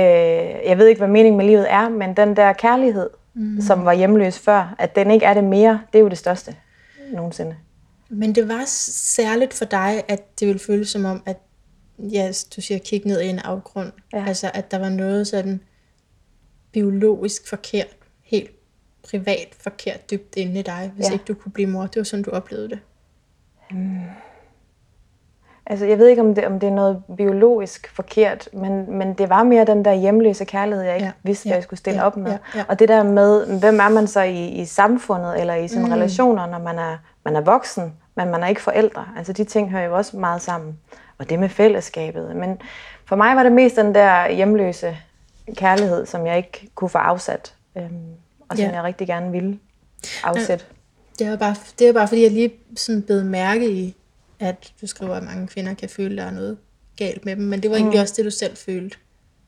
jeg ved ikke, hvad meningen med livet er, men den der kærlighed, mm. som var hjemløs før, at den ikke er det mere, det er jo det største nogensinde. Men det var særligt for dig, at det ville føles som om, at ja, du siger, kig ned i en afgrund. Ja. Altså, at der var noget sådan biologisk forkert, helt privat forkert dybt inde i dig, hvis Ja. ikke du kunne blive mor. Det var sådan, du oplevede det. Altså, jeg ved ikke, om det, om det er noget biologisk forkert, men, men det var mere den der hjemløse kærlighed, jeg ikke ja, Ja, vidste, hvad ja, jeg skulle stille ja, op med. ja, ja. Og det der med, hvem er man så i, i samfundet eller i sine mm. relationer, når man er, man er voksen, men man er ikke forældre. Altså, de ting hører jo også meget sammen. Og det med fællesskabet. Men for mig var det mest den der hjemløse kærlighed, som jeg ikke kunne få afsat, øhm, og som Ja. jeg rigtig gerne ville afsætte. Det var bare, det var bare fordi, jeg lige sådan bed mærke i, at du skriver, at mange kvinder kan føle, at der er noget galt med dem. Men det var egentlig også det, du selv følte,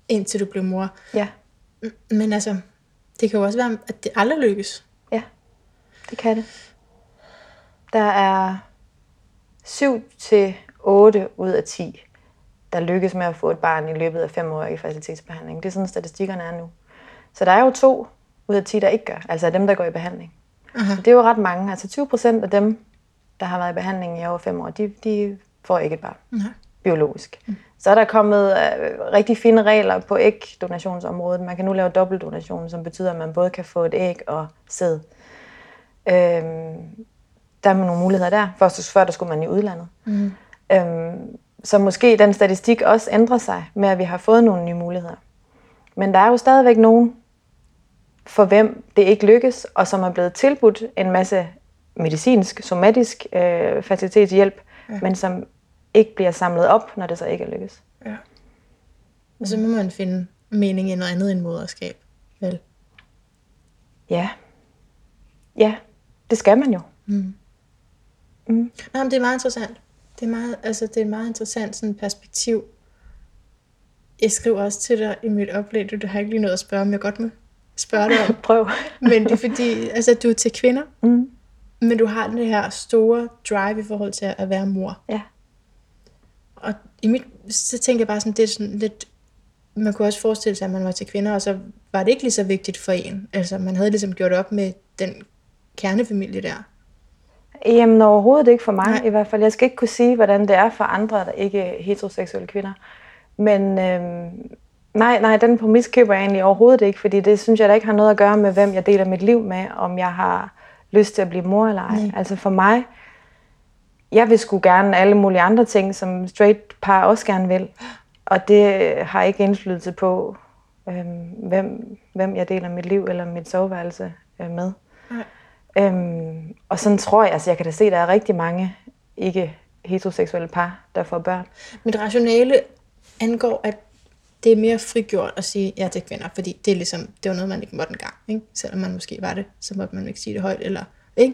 indtil du blev mor. Ja, Men altså, det kan jo også være, at det aldrig lykkes. Ja, det kan det. Der er 7 til 8 ud af 10, der lykkes med at få et barn i løbet af 5 år i facilitetsbehandling. Det er sådan, statistikkerne er nu. Så der er jo 2 ud af 10, der ikke gør, altså af dem, der går i behandling. Aha. Det er jo ret mange. Altså 20 procent af dem, der har været i behandling i over 5 år, de, de får ikke et barn Nej. biologisk. Så er der kommet øh, rigtig fine regler på ægdonationsområdet. Man kan nu lave dobbeltdonation, som betyder, at man både kan få et æg og sæd. Øhm, der er nogle muligheder der. Først før der skulle man i udlandet. Mm. Øhm, så måske den statistik også ændrer sig med, at vi har fået nogle nye muligheder. Men der er jo stadigvæk nogen, for hvem det ikke lykkes, og som er blevet tilbudt en masse medicinsk, somatisk øh, facilitetshjælp, ja. men som ikke bliver samlet op, når det så ikke er lykkes. Ja. Og så må man finde mening i noget andet end moderskab. vel? Ja. Ja, det skal man jo. Mm. Mm. Nej, men det er meget interessant. Det er meget, altså, det er et meget interessant sådan perspektiv. Jeg skriver også til dig i mit oplæg, du har ikke lige noget at spørge, om jeg godt må spørge dig om. <laughs> Prøv. men det er fordi, altså, du er til kvinder, Mm. Men du har det her store drive i forhold til at være mor. Ja. Og i mit, så tænker jeg bare sådan, det er sådan lidt, man kunne også forestille sig, at man var til kvinder, og så var det ikke lige så vigtigt for en. Altså, man havde ligesom gjort op med den kernefamilie der. Jamen overhovedet ikke for mig Nej. i hvert fald. Jeg skal ikke kunne sige, hvordan det er for andre, der ikke er heteroseksuelle kvinder. Men øhm, nej, nej, den præmis køber jeg egentlig overhovedet ikke, fordi det synes jeg da ikke har noget at gøre med, hvem jeg deler mit liv med, om jeg har lyst til at blive mor eller ej. Nej. Altså for mig, jeg vil sgu gerne alle mulige andre ting, som straight par også gerne vil. Og det har ikke indflydelse på, øhm, hvem, hvem jeg deler mit liv eller mit soveværelse øh, med. Nej. Øhm, og sådan tror jeg, altså jeg kan da se, at der er rigtig mange ikke heteroseksuelle par, der får børn. Mit rationale angår, at det er mere frigjort at sige ja til kvinder, fordi det er ligesom, det var noget, man ikke måtte engang, ikke? Selvom man måske var det, så måtte man ikke sige det højt, eller, ikke?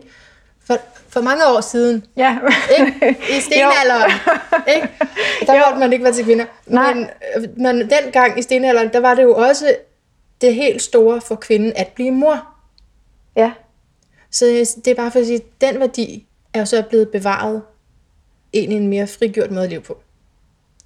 For, for mange år siden, Ja. ikke? I stenalderen, <laughs> ikke? Der måtte man ikke være til kvinder. Nej. Men, men dengang i stenalderen, der var det jo også det helt store for kvinden at blive mor. ja. Så det er bare for at sige, at den værdi er jo så blevet bevaret ind i en mere frigjort måde at leve på.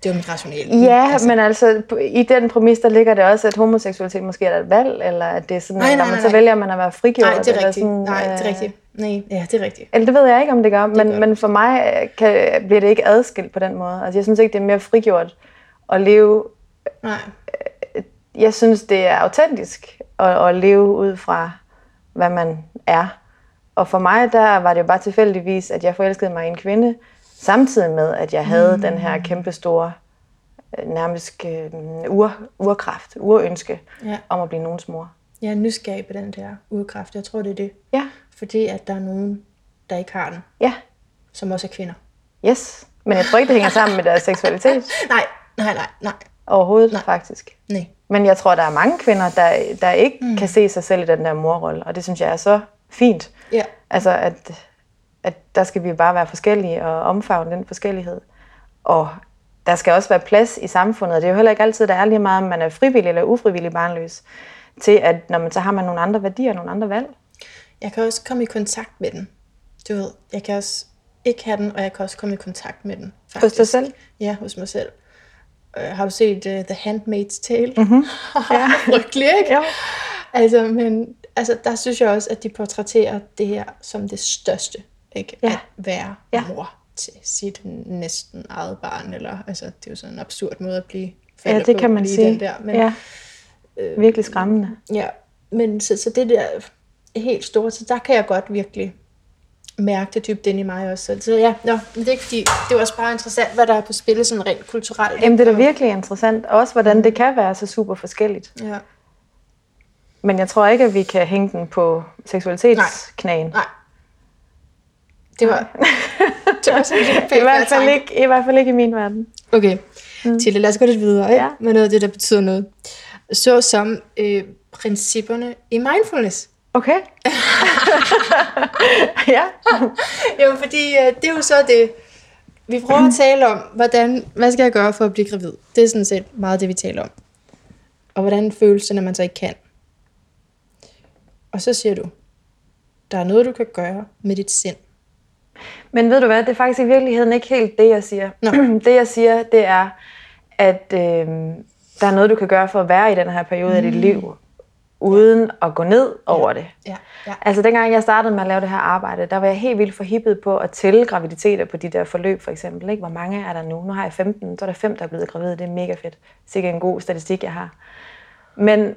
Det er jo mit rationale. Ja, altså. men altså i den præmis, der ligger det også, at homoseksualitet måske er et valg, eller at det er sådan, Nej, at nej, når man nej, så nej. vælger man at være frigjort. Nej, det er rigtigt. Sådan, Nej, det er øh, rigtigt. Nej, ja, det er rigtigt. Eller det ved jeg ikke, om det gør, men, gør det. men for mig øh, kan, bliver det ikke adskilt på den måde. Altså jeg synes ikke, det er mere frigjort at leve Nej. jeg synes, det er autentisk at, at leve ud fra, hvad man er. Og for mig, der var det jo bare tilfældigvis, at jeg forelskede mig i en kvinde, samtidig med, at jeg havde mm. den her kæmpe store, øh, nærmest øh, ur, urkraft, urønske Ja. om at blive nogens mor. Jeg er nysgerrig på den der udkraft. Jeg tror, det er det. Ja, Fordi at der er nogen, der ikke har den, ja, som også er kvinder. yes. Men jeg tror ikke, det hænger sammen med deres seksualitet <laughs> Nej, nej, nej, nej. overhovedet, Nej. faktisk. Nej. Men jeg tror, der er mange kvinder, der, der ikke mm. kan se sig selv i den der morrolle, og det synes jeg er så fint. Ja. Altså, at, at der skal vi bare være forskellige og omfavne den forskellighed. Og der skal også være plads i samfundet, og det er jo heller ikke altid, der er lige meget, om man er frivillig eller ufrivillig barnløs, til at når man så har man nogle andre værdier, nogle andre valg. Jeg kan også komme i kontakt med den. Du ved, jeg kan også ikke have den, og jeg kan også komme i kontakt med den. Hos dig selv? Ja, hos mig selv. Uh, har du set uh, The Handmaid's Tale? Mm-hmm. <laughs> ja. Frygtelig, ikke? Jo. Altså, men altså, der synes jeg også, at de portrætterer det her som det største. Ikke? Ja. At være Ja. mor til sit næsten eget barn. Eller, altså, det er jo sådan en absurd måde at blive Ja, det på, kan man sige. Den der. Men, ja. Virkelig skræmmende. Ja, men så, så det der helt store, så der kan jeg godt virkelig mærke det dybt ind i mig også. Så, ja, nå, men det er ikke fordi, det er også bare interessant, hvad der er på spil sådan rent kulturelt. Jamen, det er da virkelig interessant. Også hvordan det kan være så super forskelligt. Ja, Men jeg tror ikke, at vi kan hænge den på seksualitetsknagen. nej. Det var, <laughs> det var I hvert, fald ikke, I hvert fald ikke i min verden. Okay, mm. Tille, lad os gå lidt videre? Ja. med noget af det, der betyder noget. Så som øh, principperne i mindfulness. Okay. <laughs> ja. Jo, fordi øh, det er jo så det, vi prøver at tale om, hvordan, hvad skal jeg gøre for at blive gravid? Det er sådan set meget det, vi taler om. Og hvordan føles det, når man så ikke kan? Og så siger du, der er noget, du kan gøre med dit sind. Men ved du hvad, det er faktisk i virkeligheden ikke helt det, jeg siger. Nå. <clears throat> Det, jeg siger, det er, at øh, der er noget, du kan gøre for at være i den her periode mm. af dit liv, uden at gå ned over det. Ja, ja. Altså dengang jeg startede med at lave det her arbejde, der var jeg helt vildt forhippet på at tælle graviditeter på de der forløb for eksempel. Ikke? Hvor mange er der nu? Nu har jeg 15, så er der fem, der er blevet gravide. Det er mega fedt. Sikkert en god statistik, jeg har. Men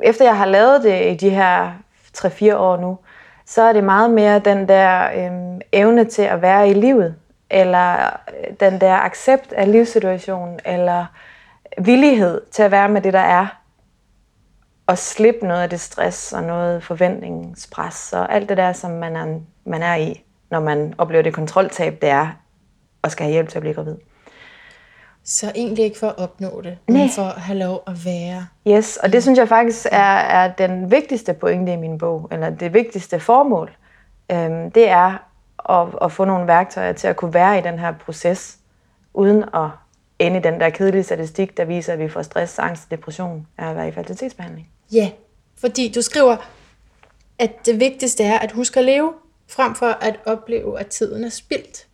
efter jeg har lavet det i de her 3-4 år nu, så er det meget mere den der øh, evne til at være i livet, eller øh, den der accept af livssituationen, eller villighed til at være med det, der er, og slippe noget af det stress og noget forventningspres og alt det der, som man er, man er i, når man oplever det kontroltab, det er og skal have hjælp til at blive gravid. Så egentlig ikke for at opnå det, Nej. men for at have lov at være. Yes, og det synes jeg faktisk er, er den vigtigste pointe i min bog, eller det vigtigste formål. Øhm, det er at, at få nogle værktøjer til at kunne være i den her proces, uden at ende i den der kedelige statistik, der viser, at vi får stress, angst og depression af at være i fertilitetsbehandling. Ja, fordi du skriver, at det vigtigste er at huske at leve, frem for at opleve, at tiden er spildt.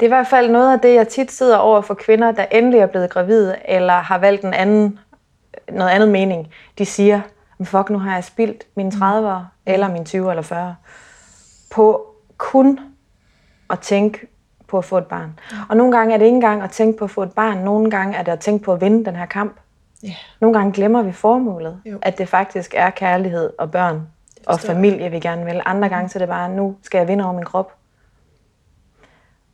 Det er i hvert fald noget af det, jeg tit sidder over for kvinder, der endelig er blevet gravide, eller har valgt en anden, noget andet mening. De siger, fuck, nu har jeg spildt mine 30'ere, eller mine 20 eller 40, på kun at tænke på at få et barn. Og nogle gange er det ikke engang at tænke på at få et barn, nogle gange er det at tænke på at vinde den her kamp. Ja. Nogle gange glemmer vi formålet, jo. at det faktisk er kærlighed og børn og familie, vi gerne vil. Andre gange så er det bare, nu skal jeg vinde over min krop.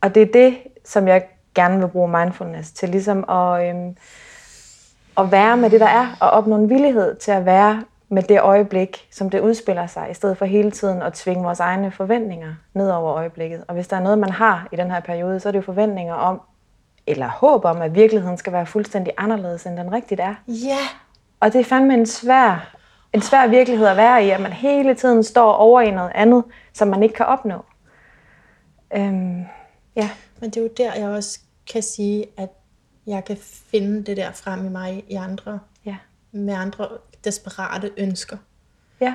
Og det er det, som jeg gerne vil bruge mindfulness til, ligesom at, øhm, at være med det, der er, og opnå en villighed til at være med det øjeblik, som det udspiller sig, i stedet for hele tiden at tvinge vores egne forventninger ned over øjeblikket. Og hvis der er noget, man har i den her periode, så er det jo forventninger om, eller håb om, at virkeligheden skal være fuldstændig anderledes, end den rigtigt er. Ja. Og det er fandme en svær, en svær virkelighed at være i, at man hele tiden står over i noget andet, som man ikke kan opnå. Øhm, ja. Men det er jo der, jeg også kan sige, at jeg kan finde det der frem i mig i andre, ja. med andre desperate ønsker. Ja.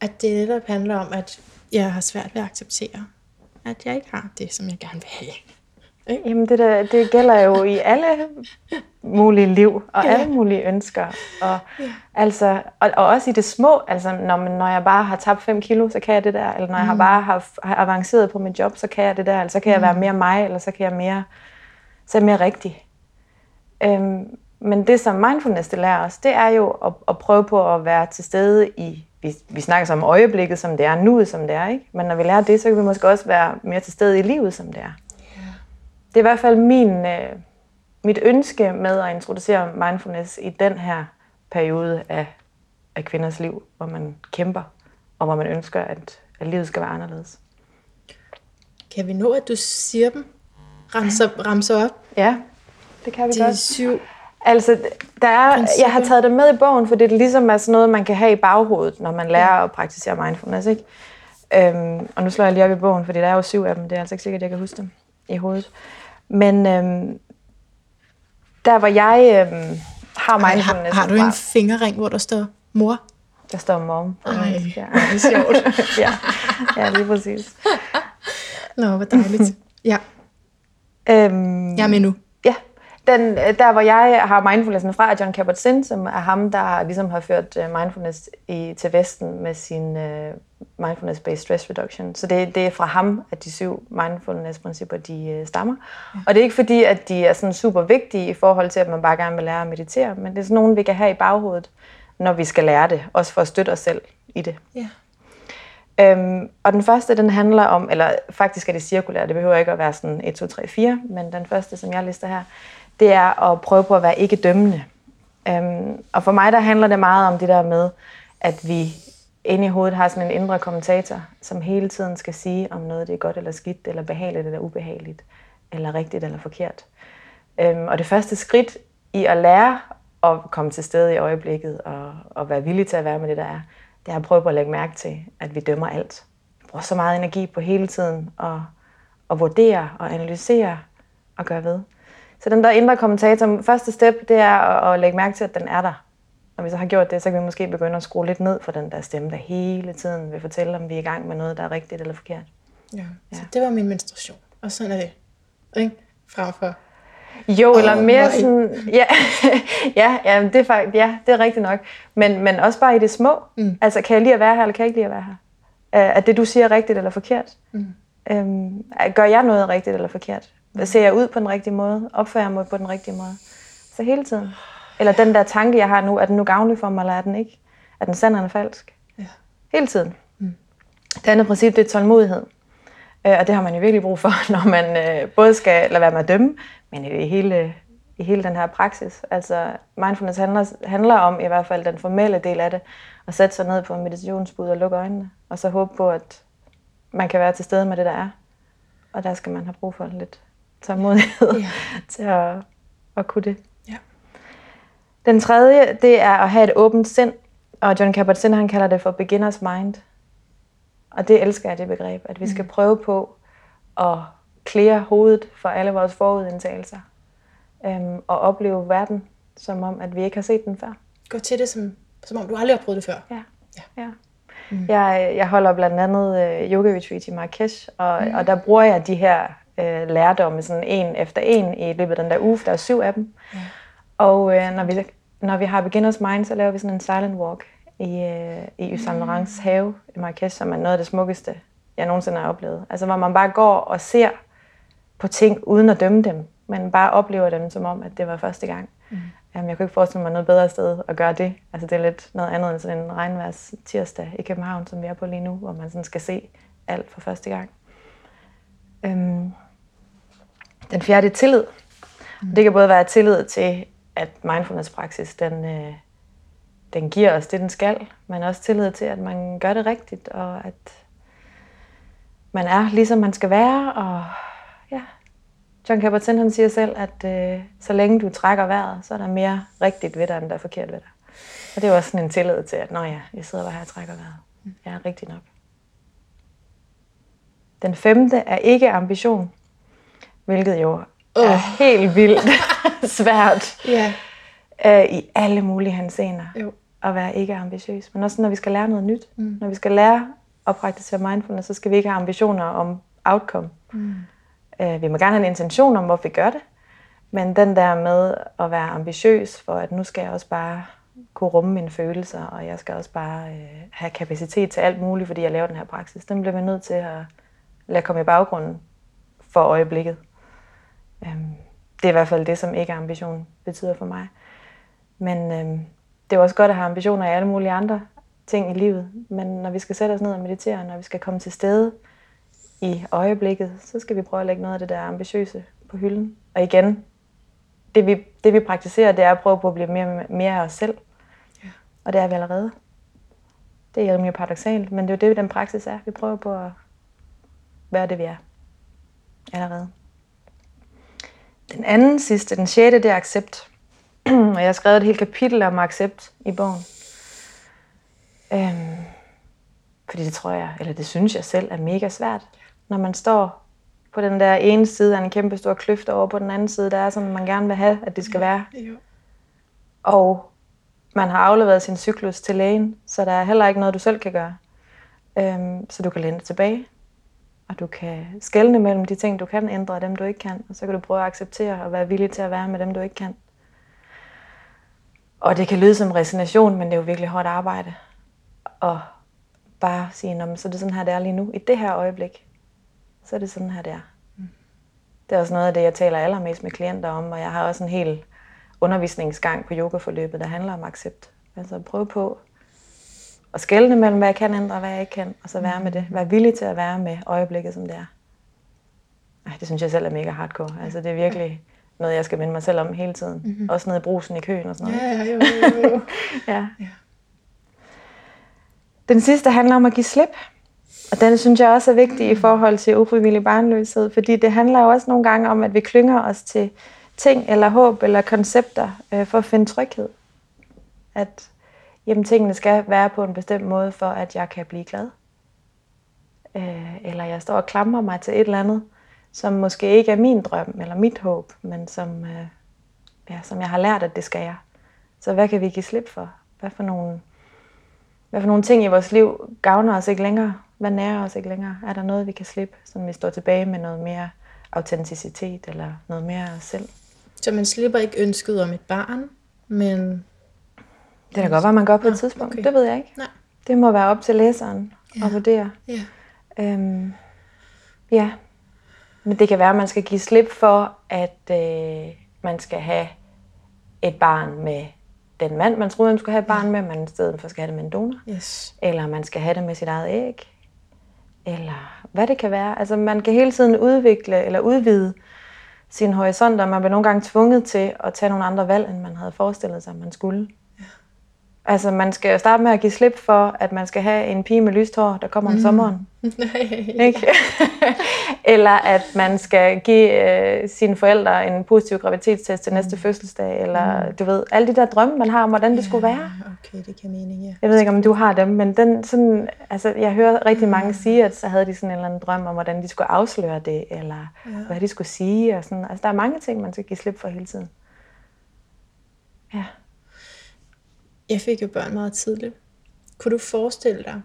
At det netop handler om, at jeg har svært ved at acceptere, at jeg ikke har det, som jeg gerne vil have. Ikke? Jamen det, der, det gælder jo i alle mulige liv og ja. alle mulige ønsker. Og, ja. altså, og, og også i det små, altså når, når jeg bare har tabt 5 kilo, så kan jeg det der. Eller når mm. jeg har mm. bare har, har avanceret på mit job, så kan jeg det der. Eller så kan jeg mm. være mere mig, eller så kan jeg mere, så er jeg mere rigtig. Øhm, men det, som mindfulness det lærer os, det er jo at, at prøve på at være til stede i, vi, vi snakker så om øjeblikket, som det er, nuet, som det er, ikke? Men når vi lærer det, så kan vi måske også være mere til stede i livet, som det er. Det er i hvert fald min, øh, mit ønske med at introducere mindfulness i den her periode af, af kvinders liv, hvor man kæmper, og hvor man ønsker, at, at livet skal være anderledes. Kan vi nå, at du siger dem? Ramser, ramser op? Ja, det kan vi De godt. syv Altså, der er, jeg har taget det med i bogen, for det er ligesom er sådan noget, man kan have i baghovedet, når man lærer at praktisere mindfulness. Ikke? Øhm, og nu slår jeg lige op i bogen, fordi der er jo syv af dem. Det er altså ikke sikkert, at jeg kan huske dem i hovedet. Men øhm, der, hvor jeg øhm, har mindfulness... Har, har du en fingerring, hvor der står mor? Der står mom. Ej, ja. det er sjovt. <laughs> ja. ja, lige præcis. Nå, hvor dejligt. Ja. Øhm, jeg er med nu den, øh, der hvor jeg har mindfulness fra, er John Kabat-Zinn, som er ham, der ligesom har ført øh, mindfulness i, til Vesten med sin uh, mindfulness-based stress reduction. Så det, det er fra ham, at de syv mindfulness-principper, de uh, stammer. Ja. Og det er ikke fordi, at de er sådan super vigtige i forhold til, at man bare gerne vil lære at meditere, men det er sådan nogle, vi kan have i baghovedet, når vi skal lære det, også for at støtte os selv i det. Ja. Øhm, og den første, den handler om, eller faktisk er det cirkulært, det behøver ikke at være sådan 1, 2, 3, 4, men den første, som jeg lister her, det er at prøve på at være ikke dømmende. Øhm, og for mig der handler det meget om det der med, at vi inde i hovedet har sådan en indre kommentator, som hele tiden skal sige, om noget det er godt eller skidt, eller behageligt eller ubehageligt, eller rigtigt eller forkert. Øhm, og det første skridt i at lære at komme til stede i øjeblikket, og, og være villig til at være med det, der er, det er at prøve på at lægge mærke til, at vi dømmer alt. Vi bruger så meget energi på hele tiden at, at vurdere og analysere og gøre ved. Så den der indre kommentator, første step, det er at, at lægge mærke til, at den er der. Når vi så har gjort det, så kan vi måske begynde at skrue lidt ned for den der stemme, der hele tiden vil fortælle, om vi er i gang med noget, der er rigtigt eller forkert. Ja, ja. så det var min menstruation. Og sådan er det. Ikke? Frem for jo, oh, eller mere nej. sådan, ja, <laughs> ja, ja, det er faktisk, ja, det er rigtigt nok. Men, men også bare i det små. Mm. Altså, kan jeg lide at være her, eller kan jeg ikke lide at være her? Er det, du siger, rigtigt eller forkert? Mm. Øhm, gør jeg noget rigtigt eller forkert? Ser jeg ud på den rigtige måde? Opfører jeg mig på den rigtige måde? Så hele tiden. Eller den der tanke, jeg har nu, er den nu gavnlig for mig, eller er den ikke? Er den sand eller falsk? Ja. Hele tiden. Mm. Det andet princip, det er tålmodighed. Øh, og det har man jo virkelig brug for, <laughs> når man øh, både skal lade være med at dømme, men i hele, i hele den her praksis. Altså mindfulness handler, handler om, i hvert fald den formelle del af det, at sætte sig ned på en meditationsbud og lukke øjnene, og så håbe på, at man kan være til stede med det, der er. Og der skal man have brug for lidt tålmodighed ja. <laughs> til, at, at kunne det. Den tredje, det er at have et åbent sind, og John Kabat-Zinn, han kalder det for beginner's mind. Og det elsker jeg, det begreb, at vi skal Mm. prøve på at klære hovedet for alle vores forudindtagelser, øhm, og opleve verden, som om, at vi ikke har set den før. Gå til det, som, som om du aldrig har prøvet det før. Ja. Ja. ja. Mm. Jeg, jeg holder blandt andet øh, yoga retreat i Marrakesh, og, mm. og der bruger jeg de her øh, lærdomme sådan en efter en i løbet af den der uge, for der er syv af dem. Ja. Og øh, når, vi, når vi har beginners mind, så laver vi sådan en silent walk i, øh, i Yves Saint Laurents have i Marrakesh, som er noget af det smukkeste, jeg nogensinde har oplevet. Altså hvor man bare går og ser på ting uden at dømme dem, men bare oplever dem som om, at det var første gang. Mm. Jamen, jeg kunne ikke forestille mig noget bedre sted at gøre det. Altså det er lidt noget andet end sådan en regnværs tirsdag i København, som vi er på lige nu, hvor man sådan skal se alt for første gang. Øhm, den fjerde er tillid. Mm. Det kan både være tillid til, at mindfulness-praksis, den, øh, den giver os det, den skal, men også tillid til, at man gør det rigtigt, og at man er ligesom man skal være, og ja, John Kabat-Zinn han siger selv, at øh, så længe du trækker vejret, så er der mere rigtigt ved dig, end der er forkert ved dig. Og det er jo også sådan en tillid til, at når ja, jeg sidder bare her og trækker vejret. Jeg er rigtig nok. Den femte er ikke ambition, hvilket jo er Åh. helt vildt <laughs> svært Ja. øh, i alle mulige henseender Jo. at være ikke ambitiøs. Men også når vi skal lære noget nyt. Mm. Når vi skal lære at praktisere mindfulness, så skal vi ikke have ambitioner om outcome. Mm. Øh, vi må gerne have en intention om, hvorfor vi gør det. Men den der med at være ambitiøs for, at nu skal jeg også bare kunne rumme mine følelser, og jeg skal også bare øh, have kapacitet til alt muligt, fordi jeg laver den her praksis, den bliver vi nødt til at lade komme i baggrunden for øjeblikket. Øhm, det er i hvert fald det, som ikke ambition betyder for mig. Men øhm, det er også godt at have ambitioner i alle mulige andre ting i livet. Men når vi skal sætte os ned og meditere, når vi skal komme til stede i øjeblikket, så skal vi prøve at lægge noget af det der ambitiøse på hylden. Og igen, det vi, det vi praktiserer, det er at prøve på at blive mere, mere af os selv. Ja. Og det er vi allerede. Det er rimelig paradoxalt, men det er jo det, den praksis er. Vi prøver på at være det, vi er. Allerede. Den anden sidste, den sjette, det er accept. <clears throat> Og jeg har skrevet et helt kapitel om accept i bogen. Øhm, fordi det tror jeg, eller det synes jeg selv, er mega svært. Når man står på den der ene side af en kæmpe stor kløft over på den anden side, der er som man gerne vil have, at det skal være. Jo. Og man har afleveret sin cyklus til lægen, så der er heller ikke noget, du selv kan gøre. Øhm, så du kan læne dig tilbage, og du kan skelne mellem de ting, du kan ændre, og dem, du ikke kan. Og så kan du prøve at acceptere og være villig til at være med dem, du ikke kan. Og det kan lyde som resignation, men det er jo virkelig hårdt arbejde. Og bare sige, så er det sådan her, det er lige nu. I det her øjeblik, så er det sådan her, det er. Det er også noget af det, jeg taler allermest med klienter om, og jeg har også en hel undervisningsgang på yogaforløbet, der handler om accept. Altså prøve på at skelne mellem, hvad jeg kan ændre, og hvad jeg ikke kan, og så være med det. Være villig til at være med øjeblikket, som det er. Ej, det synes jeg selv er mega hardcore. Altså det er virkelig noget, jeg skal minde mig selv om hele tiden. Mm-hmm. Også nede i brusen i køen og sådan noget. Ja, jo, jo, jo. <laughs> Ja. Ja. Den sidste handler om at give slip. Og den synes jeg også er vigtig i forhold til ufrivillig barnløshed, fordi det handler jo også nogle gange om, at vi klynger os til ting eller håb eller koncepter øh, for at finde tryghed. At jamen, tingene skal være på en bestemt måde, for at jeg kan blive glad. Øh, eller jeg står og klamrer mig til et eller andet, som måske ikke er min drøm eller mit håb, men som, øh, ja, som jeg har lært, at det skal jeg. Så hvad kan vi give slip for? Hvad for nogle, hvad for nogle ting i vores liv gavner os ikke længere? Hvad nærer os ikke længere? Er der noget, vi kan slippe, som vi står tilbage med noget mere autenticitet eller noget mere af os selv? Så man slipper ikke ønsket om et barn, men det kan da godt være, man gør på et tidspunkt. okay. Det ved jeg ikke. nej. Det må være op til læseren Ja. at vurdere. Ja. Øhm, ja, men det kan være, at man skal give slip for, at øh, man skal have et barn med den mand, man troede, man skulle have et barn med, men i stedet for skal have det med en donor. Yes. Eller man skal have det med sit eget æg. Eller hvad det kan være. Altså man kan hele tiden udvikle eller udvide sine horisonter. Man bliver nogle gange tvunget til at tage nogle andre valg, end man havde forestillet sig, man skulle. Altså, man skal jo starte med at give slip for, at man skal have en pige med lyst hår, der kommer om sommeren. <laughs> Ikke? <laughs> eller at man skal give øh, sine forældre en positiv graviditetstest til næste fødselsdag, eller du ved, alle de der drømme, man har om, hvordan det skulle være. Okay, det kan mening, ja. Jeg ved ikke, om du har dem, men den, sådan, altså, jeg hører rigtig mange sige, at så havde de sådan en eller anden drøm om, hvordan de skulle afsløre det, eller ja. hvad de skulle sige. Og sådan. Altså, der er mange ting, man skal give slip for hele tiden. Ja. Jeg fik jo børn meget tidligt. Kunne du forestille dig,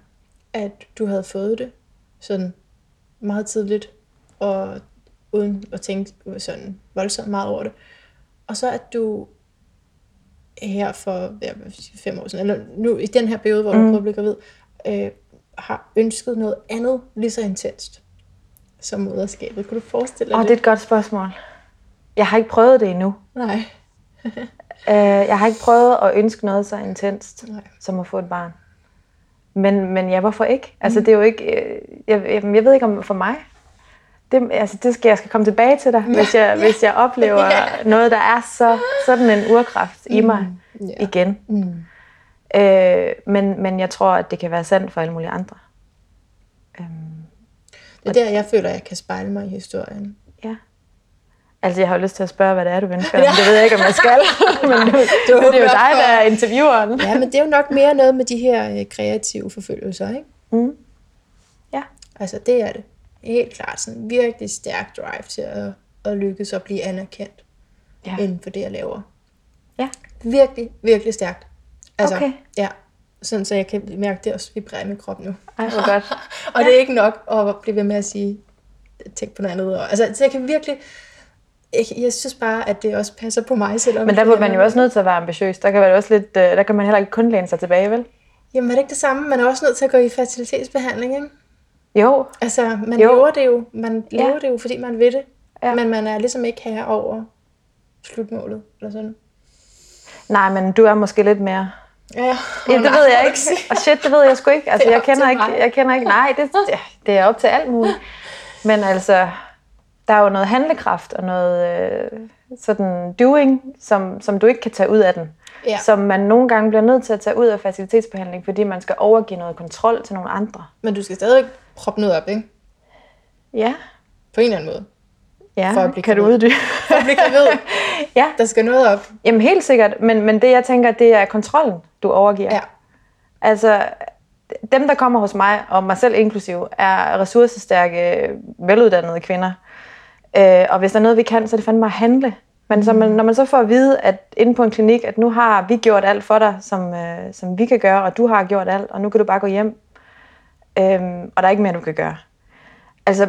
at du havde fået det sådan meget tidligt, og uden at tænke sådan voldsomt meget over det, og så at du her for ja, fem år siden, eller nu i den her periode, hvor du mm. prøver at blive gravid, øh, har ønsket noget andet lige så intenst som moderskabet. Kunne du forestille dig oh, det? det er et godt spørgsmål. Jeg har ikke prøvet det endnu. Nej. <laughs> Øh, jeg har ikke prøvet at ønske noget så intenst, Nej. som at få et barn. Men, men ja, hvorfor ikke? Altså, det er jo ikke... øh, Jeg, jeg, jeg ved ikke om for mig. Det, altså, det skal jeg skal komme tilbage til dig, hvis jeg, hvis jeg oplever <laughs> noget, der er så sådan en urkraft i mig Ja. igen. Mm. Øh, men, men jeg tror, at det kan være sandt for alle mulige andre. Øhm, Det er der, jeg føler, at jeg kan spejle mig i historien. Ja. Altså, jeg har jo lyst til at spørge, hvad det er, du ønsker, men det ved jeg ikke, om jeg skal. <laughs> men nu er det jo åbner dig, der er intervieweren. Ja, men det er jo nok mere noget med de her øh, kreative forfølgelser, ikke? Mm. Ja. Altså, det er det. Helt klart sådan virkelig stærk drive til at, at lykkes og blive anerkendt Ja. inden for det, jeg laver. Ja. Virkelig, virkelig stærkt. Altså, Okay. Ja, sådan så jeg kan mærke det også vibrerer i min krop nu. Ej, hvor godt. <laughs> Og det er ikke nok at blive ved med at sige, tænk på noget andet. Altså, så jeg kan virkelig, jeg, synes bare, at det også passer på mig, selvom... Men der bliver man jo også nødt til at være ambitiøs. Der kan, være også lidt, øh, der kan man heller ikke kun læne sig tilbage, vel? Jamen er det ikke det samme? Man er også nødt til at gå i fertilitetsbehandling, ikke? Jo, Altså, man Jo. lever det jo. Man Ja. lever det jo, fordi man vil det. Ja. Men man er ligesom ikke herre over slutmålet, eller sådan. nej, men du er måske lidt mere... Ja, ja. Ja, det ved jeg ikke. Og shit, det ved jeg sgu ikke. Altså, jeg kender ikke, jeg kender ikke, nej, det, ja, det er op til alt muligt. Men altså, der er jo noget handlekraft og noget øh, sådan doing, som, som du ikke kan tage ud af den. Ja. Som man nogle gange bliver nødt til at tage ud af facilitetsbehandling, fordi man skal overgive noget kontrol til nogle andre. Men du skal stadig proppe noget op, ikke? Ja, På en eller anden måde. ja. For at blive kan du uddybe? For at blive gravid. <laughs> ja, Der skal noget op. Jamen helt sikkert, men, men det jeg tænker, det er kontrollen, du overgiver. Ja. Altså, dem der kommer hos mig, og mig selv inklusiv, er ressourcestærke, veluddannede kvinder. Øh, og hvis der er noget, vi kan, så er det fandme at handle. Men så man, når man så får at vide, at inde på en klinik, at nu har vi gjort alt for dig, som, øh, som vi kan gøre, og du har gjort alt, og nu kan du bare gå hjem, øh, og der er ikke mere, du kan gøre. Altså,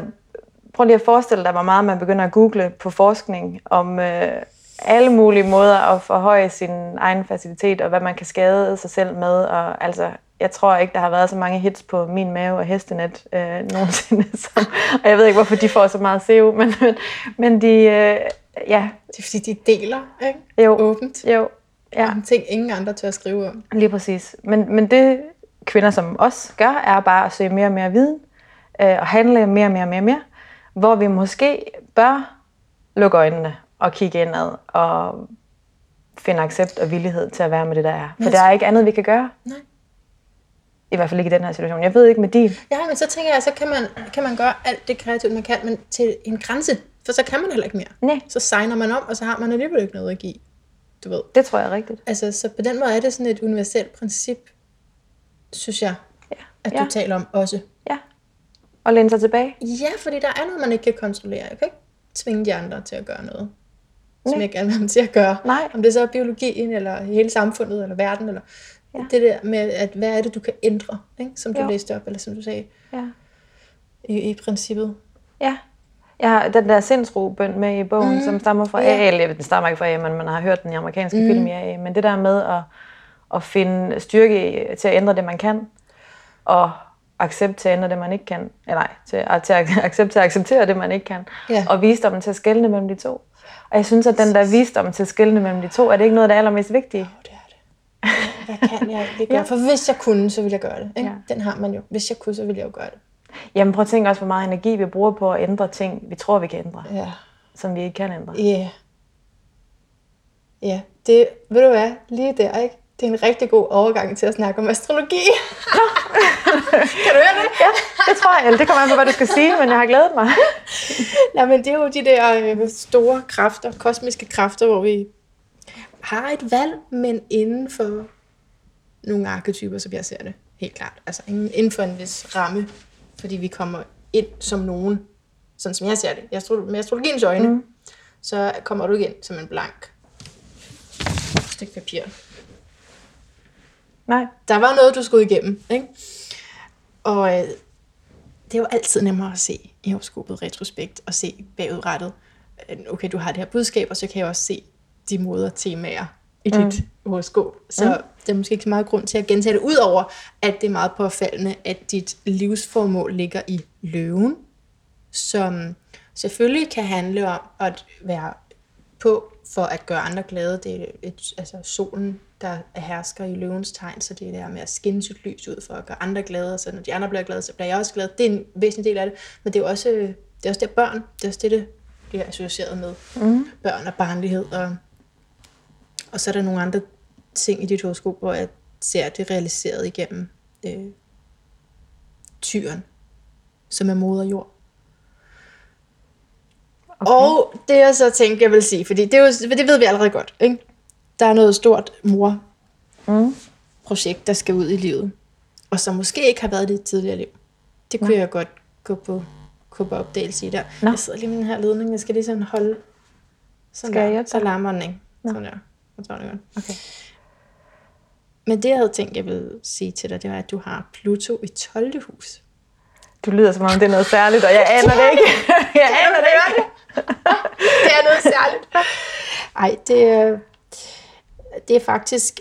prøv lige at forestille dig, hvor meget man begynder at google på forskning om øh, alle mulige måder at forhøje sin egen facilitet, og hvad man kan skade sig selv med. Og, altså, jeg tror ikke, der har været så mange hits på min mave og hestenet øh, nogensinde. <laughs> Som, og jeg ved ikke, hvorfor de får så meget SEO, men, men, men de, øh, ja, Det er fordi, de deler, ikke? jo, Åbent. jo, ja. Om ting, ingen andre tør at skrive om. Lige præcis. Men, men det kvinder som os gør, er bare at søge mere og mere viden, øh, og handle mere og mere og mere mere, hvor vi måske bør lukke øjnene og kigge indad og finde accept og villighed til at være med det, der er. For der er ikke andet, vi kan gøre. Nej. I hvert fald ikke i den her situation. Jeg ved ikke med din. Ja, men så tænker jeg, så kan man, kan man gøre alt det kreativt, man kan, men til en grænse. For så kan man heller ikke mere. Nej, Så signer man om, og så har man alligevel ikke noget at give. Du ved. det tror jeg er rigtigt. Altså, så på den måde er det sådan et universelt princip, synes jeg, Ja. at Ja. du taler om også. Ja. Og læne sig tilbage. Ja, fordi der er noget, man ikke kan kontrollere. Jeg kan ikke tvinge de andre til at gøre noget, som Nej. jeg gerne vil have dem til at gøre. Nej. Om det så er biologien, eller hele samfundet, eller verden, eller Ja. det der med, at hvad er det, du kan ændre, ikke? som du Jo. læste op, eller som du sagde Ja. i, i princippet. Ja. Jeg har den der sindsro-bøn med i bogen, mm. som stammer fra Ja. AA. Eller den stammer ikke fra AA, men man har hørt den i amerikanske mm. film i AA. Men det der med at, at finde styrke til at ændre det, man kan, og accept til at ændre det, man ikke kan. Eller nej, til, at- til at <laughs> accept til at acceptere det, man ikke kan. Ja. Og visdommen til at skelne mellem de to. Og jeg synes, at den der visdom til at skelne mellem de to, er det ikke noget af det allermest vigtige? Åh, det er. Hvad kan jeg egentlig gøre? For hvis jeg kunne, så ville jeg gøre det. Ikke? Ja. Den har man jo. Hvis jeg kunne, så ville jeg jo gøre det. Jamen prøv at tænke også, hvor meget energi vi bruger på at ændre ting, vi tror, vi kan ændre, Ja. som vi ikke kan ændre. Ja. Ja, det, ved du hvad, lige der, ikke? det er en rigtig god overgang til at snakke om astrologi. <laughs> kan du høre det? Ja, det tror jeg. Det kommer an på, hvad du skal sige, men jeg har glædet mig. <laughs> Nej, men det er jo de der øh, store kræfter, kosmiske kræfter, hvor vi har et valg, men inden for nogle arketyper, som jeg ser det, helt klart. Altså inden for en vis ramme, fordi vi kommer ind som nogen, sådan som jeg ser det, astro- med astrologiens øjne, mm. så kommer du ikke ind som en blank stykke papir. Nej. Der var noget, du skulle igennem, ikke? Og øh, det er jo altid nemmere at se i horoskopet retrospekt, og se bagudrettet. Okay, du har det her budskab, og så kan jeg også se de moder temaer i dit mm. horoskop. Så mm. der er måske ikke så meget grund til at gentage det, udover at det er meget påfaldende, at dit livsformål ligger i løven, som selvfølgelig kan handle om at være på for at gøre andre glade. Det er et, altså solen, der er hersker i løvens tegn, så det er der med at skinne sit lys ud for at gøre andre glade, og så når de andre bliver glade, så bliver jeg også glad. Det er en væsentlig del af det, men det er også, det er også det børn, det er også det, det bliver associeret med. Mm. Børn og barnlighed, og, og så er der nogle andre ting i dit horoskop, hvor jeg ser det realiseret igennem øh, tyren, som er moder jord. Okay. Og det jeg så tænkte, jeg vil sige, fordi det, er jo, det ved vi allerede godt, ikke? der er noget stort mor-projekt, der skal ud i livet, og som måske ikke har været det i tidligere liv. Det kunne Nej. jeg godt gå på, gå på opdagelse i der. Nå. Jeg sidder lige med den her ledning, jeg skal lige sådan holde sådan Skal jeg der, hjælpe så larmer den ikke. Sådan der. Jeg tror, det godt. Okay. Men det, jeg havde tænkt, jeg ville sige til dig, det var, at du har Pluto i 12. hus. Du lyder som om, det er noget særligt, og jeg aner det ikke. <laughs> Jeg aner det ikke. <laughs> det er noget særligt. Ej, det er, det er faktisk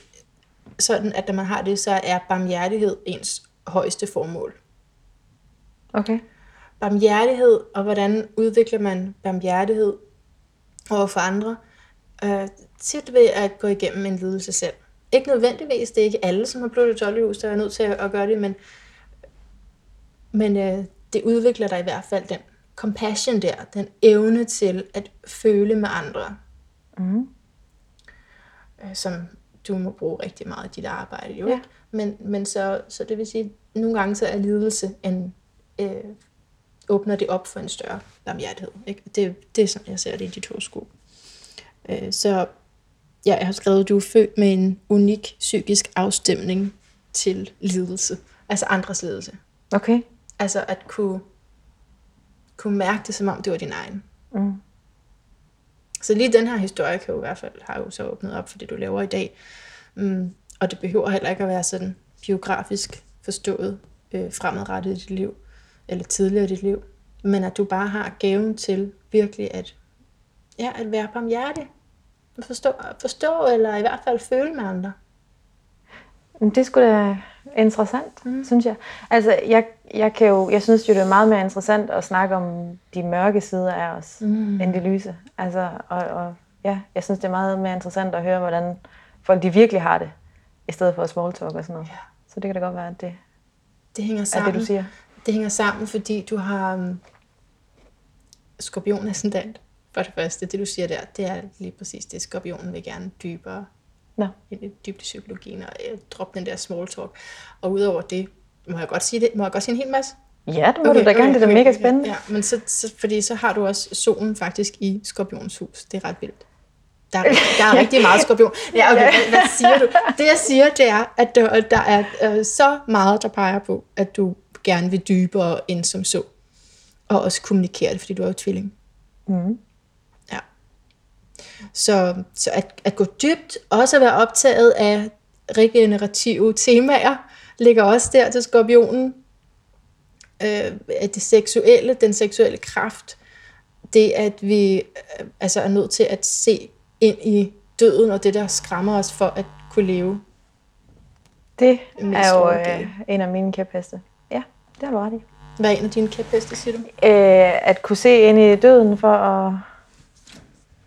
sådan, at når man har det, så er barmhjertighed ens højeste formål. Okay. Barmhjertighed, og hvordan udvikler man barmhjertighed over for andre? Øh, tit ved at gå igennem en lidelse selv. Ikke nødvendigvis, det er ikke alle, som har blod i 12 hus, der er nødt til at, gøre det, men, men øh, det udvikler dig i hvert fald den compassion der, den evne til at føle med andre, Mm. øh, som du må bruge rigtig meget i dit arbejde. Jo, Ja. ikke? Men, men så, så det vil sige, nogle gange så er lidelse en, øh, åbner det op for en større barmhjertighed. Ikke? Det, det er sådan, jeg ser det i dit horoskop. Øh, så ja, jeg har skrevet, at du er født med en unik psykisk afstemning til lidelse. Altså andres lidelse. Okay. Altså at kunne, kunne mærke det, som om det var din egen. Mm. Så lige den her historie kan jo i hvert fald, har jo så åbnet op for det, du laver i dag. Mm, og det behøver heller ikke at være sådan biografisk forstået øh, fremadrettet i dit liv, eller tidligere i dit liv. Men at du bare har gaven til virkelig at, ja, at være barmhjertig. At Forstå, forstå, eller i hvert fald føle med andre. Det skulle da interessant, mm. synes jeg. Altså, jeg, jeg, kan jo, jeg synes jo, det er meget mere interessant at snakke om de mørke sider af os, mm. end de lyse. Altså, og, og ja, jeg synes, det er meget mere interessant at høre, hvordan folk de virkelig har det, i stedet for small talk og sådan noget. Ja. Så det kan da godt være, at det Det hænger er sammen. det, du siger. Det hænger sammen, fordi du har um, skorpion ascendant. For det første, det du siger der, det er lige præcis det. Skorpionen vil gerne dybere Nå. dybt i psykologien og øh, droppe den der small talk. Og udover det, må jeg godt sige det, må jeg godt sige en hel masse? Ja, det må okay, du da gerne. det er da mega spændende. Ja, men så, så, fordi så har du også solen faktisk i skorpions hus. Det er ret vildt. Der er, der er rigtig meget skorpion. <laughs> Ja, okay, hvad, hvad siger du? Det jeg siger, det er, at der, der er øh, så meget, der peger på, at du gerne vil dybere end som så. Og også kommunikere det, fordi du er jo tvilling. Mm. Så, så at, at gå dybt, også at være optaget af regenerative temaer, ligger også der til skorpionen. Øh, at det seksuelle, den seksuelle kraft, det at vi øh, altså er nødt til at se ind i døden, og det der skræmmer os for at kunne leve. Det er jo øh, en af mine kæpheste. Ja, det har du ret i. Hvad er en af dine kæpheste, siger du? Øh, at kunne se ind i døden for at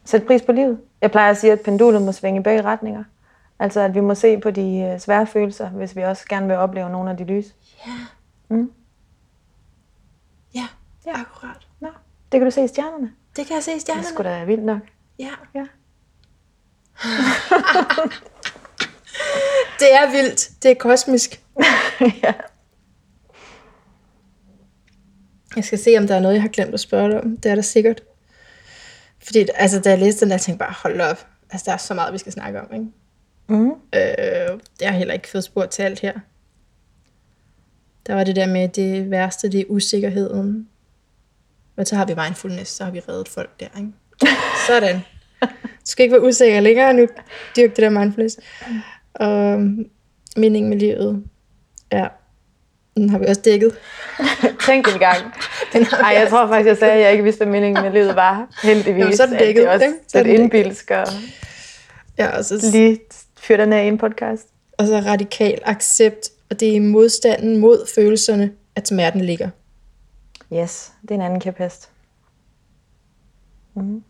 sætte pris på livet. Jeg plejer at sige, at pendulet må svinge i begge retninger. Altså, at vi må se på de øh, svære følelser, hvis vi også gerne vil opleve nogle af de lys. Ja. Mm. Ja, Ja. akkurat. Nå, det kan du se i stjernerne. Det kan jeg se i Det er stjernerne. sgu da vildt nok. Ja. Ja. <laughs> Det er vildt. Det er kosmisk. <laughs> ja. Jeg skal se, om der er noget, jeg har glemt at spørge dig om. Det er der sikkert. Fordi altså, da jeg læste den, der tænkte jeg bare, hold op. Altså, der er så meget, vi skal snakke om, ikke? Mm. Øh, jeg har heller ikke fået spurgt til alt her. Der var det der med, det værste, det er usikkerheden. Men så har vi mindfulness, så har vi reddet folk der, ikke? <laughs> Sådan. Du skal ikke være usikker længere nu. Dyrk det der mindfulness. Og meningen med livet, ja, den har vi også dækket. <laughs> Tænk en gang. <laughs> Den har Ej, jeg tror faktisk, jeg sagde, at jeg ikke vidste, hvad meningen med livet var. Heldigvis. Jamen, så er den at det dækket, også? Så er lidt dækket. indbilsk og Ja, og så, lige fyre den her i en podcast. og så radikal accept, og det er i modstanden mod følelserne, at smerten ligger. Yes, det er en anden kæphest. Mm.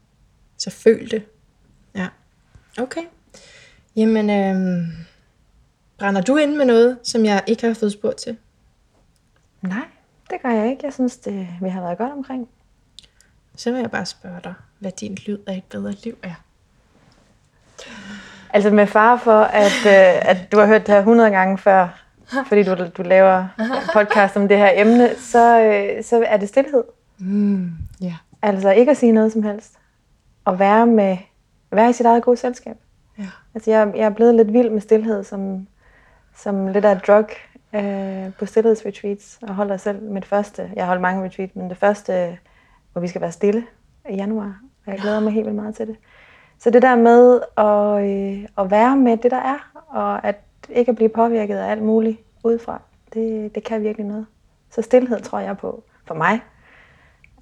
Så føl det. Ja. Okay. Jamen, øhm, brænder du ind med noget, som jeg ikke har fået spurgt til? Nej, det gør jeg ikke. Jeg synes, det, vi har været godt omkring. Så vil jeg bare spørge dig, hvad din lyd af et bedre liv er. Altså med far for, at, øh, at du har hørt det her 100 gange før, fordi du, du laver podcast om det her emne, så, øh, så er det stillhed. Mm, ja. Altså ikke at sige noget som helst. Og være, med, være i sit eget gode selskab. ja. Altså jeg, jeg er blevet lidt vild med stillhed, som, som lidt af et drug øh, på stillhedsretreats. Og holder selv mit første, jeg har holdt mange retreats, men det første, hvor vi skal være stille i januar. Og jeg glæder mig helt vildt meget til det. Så det der med at, øh, at være med det, der er, og at ikke at blive påvirket af alt muligt udefra, det, det kan virkelig noget. Så stillhed tror jeg på, for mig,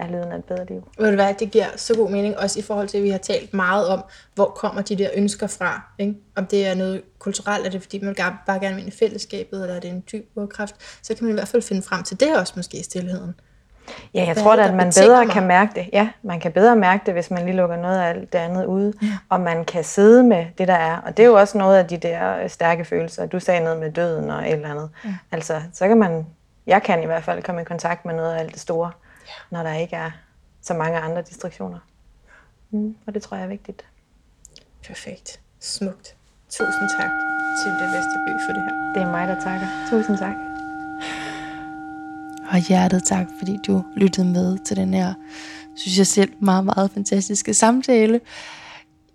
er lyden af et bedre liv. Ved du hvad, det giver så god mening, også i forhold til, at vi har talt meget om, hvor kommer de der ønsker fra. Ikke? Om det er noget kulturelt, er det fordi, man bare gerne vil ind i fællesskabet, eller er det en dyb urkraft, så kan man i hvert fald finde frem til det også måske i stillheden. Ja, jeg Hvad tror da, at man bedre mig? kan mærke det. Ja, man kan bedre mærke det, hvis man lige lukker noget af alt det andet ude. Ja. Og man kan sidde med det, der er. Og det er jo også noget af de der øh, stærke følelser. Du sagde noget med døden og et eller andet. Ja. Altså, så kan man, jeg kan i hvert fald komme i kontakt med noget af alt det store. Når der ikke er så mange andre distraktioner. Mm, og det tror jeg er vigtigt. Perfekt. Smukt. Tusind tak til det Vesterby for det her. Det er mig, der takker. Tusind tak. Og hjertet tak, fordi du lyttede med til den her, synes jeg selv, meget, meget fantastiske samtale.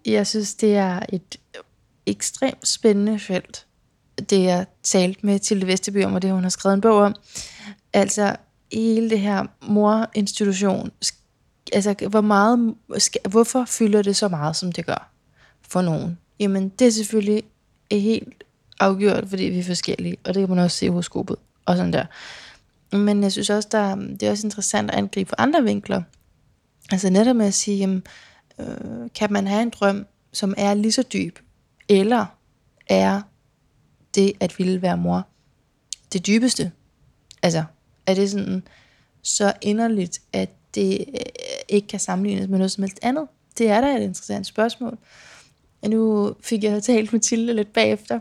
Jeg synes, det er et ekstremt spændende felt, det jeg talte med Tilde Vesterby om, og det hun har skrevet en bog om. Altså, hele det her morinstitution, altså, hvor meget, hvorfor fylder det så meget, som det gør for nogen? Jamen, det er selvfølgelig helt afgjort, fordi vi er forskellige, og det kan man også se i horoskopet, og sådan der. Men jeg synes også, der, det er også interessant at angribe på andre vinkler. Altså netop med at sige, jamen, øh, kan man have en drøm, som er lige så dyb, eller er det at ville være mor det dybeste? Altså, er det sådan så inderligt, at det øh, ikke kan sammenlignes med noget som helst andet? Det er da et interessant spørgsmål. Og nu fik jeg talt med Tilde lidt bagefter,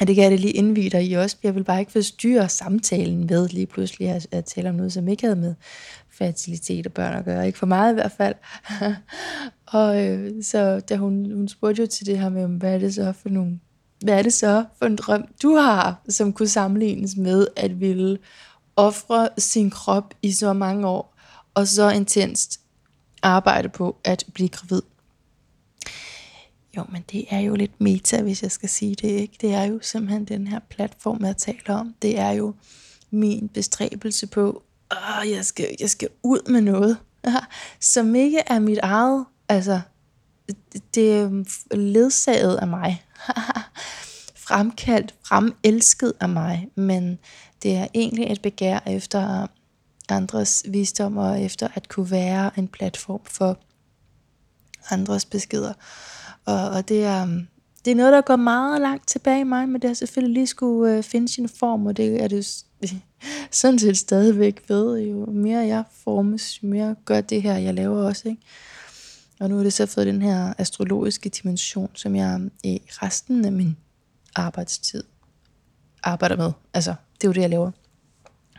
og det kan jeg da lige indvide dig i også. Jeg vil bare ikke forstyrre samtalen med lige pludselig at, at tale om noget, som ikke havde med fertilitet og børn at gøre. Ikke for meget i hvert fald. <laughs> og øh, så da hun, hun spurgte jo til det her med, hvad er det så for nogle hvad er det så for en drøm, du har, som kunne sammenlignes med at ville ofre sin krop i så mange år, og så intenst arbejde på at blive gravid? Jo, men det er jo lidt meta, hvis jeg skal sige det, ikke? Det er jo simpelthen den her platform, jeg taler om. Det er jo min bestræbelse på, at jeg skal, jeg skal ud med noget, <laughs> som ikke er mit eget. Altså, det er ledsaget af mig. <laughs> Fremkaldt, fremelsket af mig. Men det er egentlig et begær efter andres visdom og efter at kunne være en platform for andres beskeder. Og, og det, er, det er noget, der går meget langt tilbage i mig, men det har selvfølgelig lige skulle øh, finde sin form, og det er det <laughs> sådan set stadigvæk ved. Jo mere jeg formes, jo mere gør det her, jeg laver også. Ikke? Og nu har det så fået den her astrologiske dimension, som jeg øh, i resten af min arbejdstid arbejder med. Altså, det er jo det, jeg laver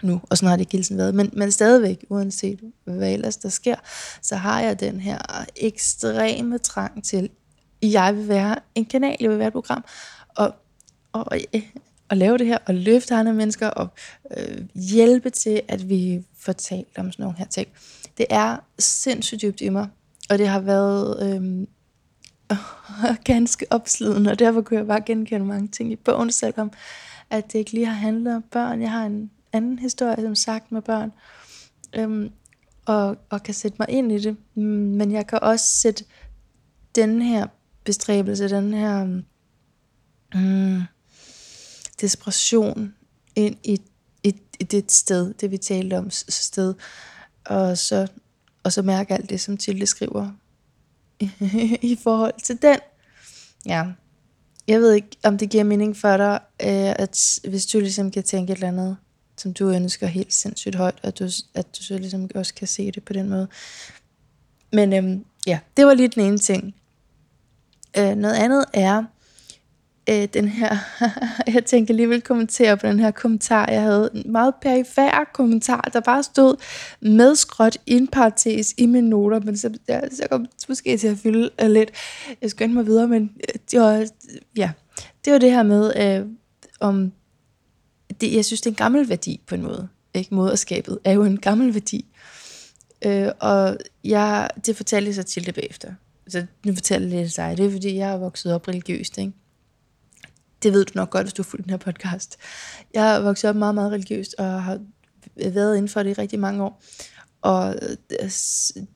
nu, og sådan har det ikke hele tiden været. Men, men stadigvæk, uanset hvad ellers der sker, så har jeg den her ekstreme trang til, jeg vil være en kanal, jeg vil være et program, og, og, og lave det her, og løfte andre mennesker, og øh, hjælpe til, at vi får talt om sådan nogle her ting. Det er sindssygt dybt i mig, og det har været øh, <laughs> ganske opslidende, og derfor kunne jeg bare genkende mange ting i bogen, selvom at det ikke lige har handlet om børn. Jeg har en anden historie, som sagt, med børn, øhm, og, og kan sætte mig ind i det. Men jeg kan også sætte den her bestræbelse, den her mm, desperation ind i, i, i det sted, det vi talte om sted, og så, og så mærke alt det, som Tilde skriver i, <laughs> i forhold til den. Ja, jeg ved ikke, om det giver mening for dig, øh, at hvis du ligesom kan tænke et eller andet, som du ønsker helt sindssygt højt, at du, at du så ligesom også kan se det på den måde. Men øhm, ja, det var lige den ene ting. Øh, noget andet er, øh, den her, <laughs> jeg tænker lige vil kommentere på den her kommentar, jeg havde en meget perifær kommentar, der bare stod med skråt i parentes i mine noter, men så, ja, så kom måske til at fylde uh, lidt. Jeg skyndte mig videre, men øh, det var, ja, det var det her med, øh, om det, jeg synes, det er en gammel værdi på en måde. Ikke? Moderskabet er jo en gammel værdi. Øh, og jeg, det fortalte jeg så til det bagefter. Så nu fortæller jeg det til dig. Det er, fordi jeg er vokset op religiøst. Ikke? Det ved du nok godt, hvis du har fulgt den her podcast. Jeg er vokset op meget, meget religiøst, og har været inden for det i rigtig mange år. Og øh,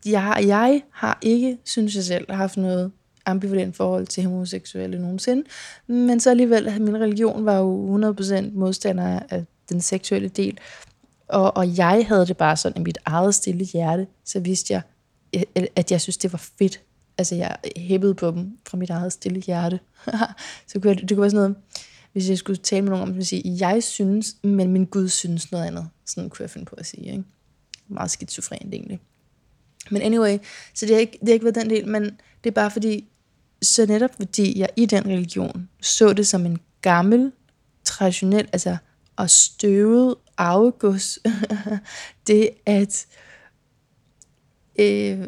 jeg, jeg har ikke, synes jeg selv, haft noget ambivalent forhold til homoseksuelle nogensinde. Men så alligevel, at min religion var jo 100% modstander af den seksuelle del. Og, og jeg havde det bare sådan i mit eget stille hjerte, så vidste jeg, øh, at jeg synes, det var fedt. Altså, jeg hæppede på dem fra mit eget stille hjerte. <laughs> så kunne jeg, det kunne være sådan noget, hvis jeg skulle tale med nogen om det, sige, jeg synes, men min Gud synes noget andet. Sådan kunne jeg finde på at sige, ikke? Meget skizofrent egentlig. Men anyway, så det har ikke, det har ikke været den del, men det er bare fordi, så netop fordi jeg i den religion så det som en gammel, traditionel, altså og støvet arvegods, <laughs> det at øh,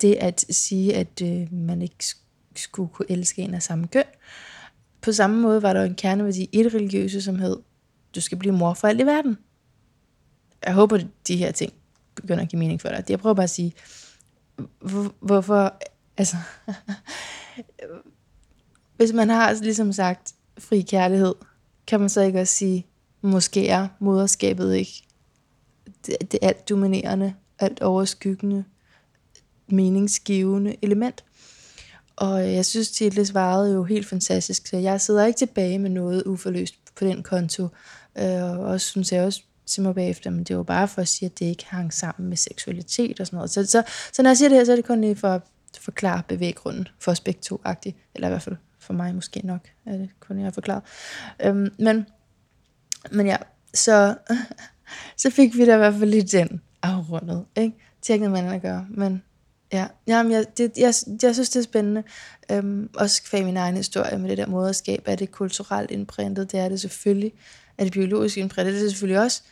det at sige, at øh, man ikke skulle kunne elske en af samme køn. På samme måde var der en kerneværdi i det religiøse, som hed, du skal blive mor for alt i verden. Jeg håber, at de her ting begynder at give mening for dig. Jeg prøver bare at sige, hvorfor, altså, <laughs> hvis man har ligesom sagt fri kærlighed, kan man så ikke også sige, måske er moderskabet ikke det, det alt dominerende, alt overskyggende, meningsgivende element. Og øh, jeg synes, Tilde svarede jo helt fantastisk, så jeg sidder ikke tilbage med noget uforløst på den konto. Øh, og også synes jeg også til mig bagefter, men det var bare for at sige, at det ikke hang sammen med seksualitet og sådan noget. Så, så, så når jeg siger det her, så er det kun lige for at forklare bevæggrunden for os begge to -agtigt. eller i hvert fald for mig måske nok, er det kun jeg har forklaret. Øhm, men, men ja, så, <laughs> så fik vi da i hvert fald lige den afrundet, ikke? Til man at gøre, men ja, jamen, jeg, det, jeg, jeg synes, det er spændende. Øhm, også kvæg min egen historie med det der moderskab. Er det kulturelt indprintet? Det er det selvfølgelig. Er det biologisk indprintet? Det er det selvfølgelig også.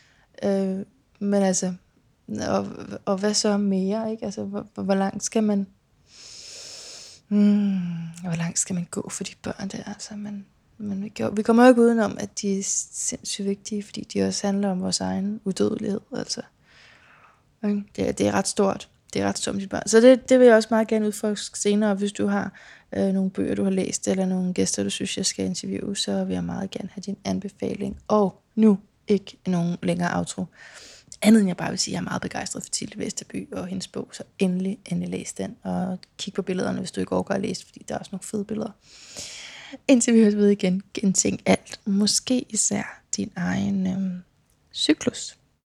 Øh, men altså, og, og hvad så mere? Ikke? Altså, hvor, hvor langt skal man Hmm, hvor langt skal man gå for de børn der? Altså, man, man, vi, vi kommer jo ikke udenom, at de er sindssygt vigtige, fordi de også handler om vores egen udødelighed. Altså. Det, det er ret stort. Det er ret stort børn. Så det, det vil jeg også meget gerne udforske senere, hvis du har øh, nogle bøger, du har læst, eller nogle gæster, du synes, jeg skal interviewe, så vil jeg meget gerne have din anbefaling. Og nu ikke nogen længere outro andet end jeg bare vil sige, at jeg er meget begejstret for Tilde Vesterby og hendes bog, så endelig, endelig læs den, og kig på billederne, hvis du ikke overgår at læse, fordi der er også nogle fede billeder. Indtil vi høres ved igen, gentænk alt, måske især din egen øh, cyklus.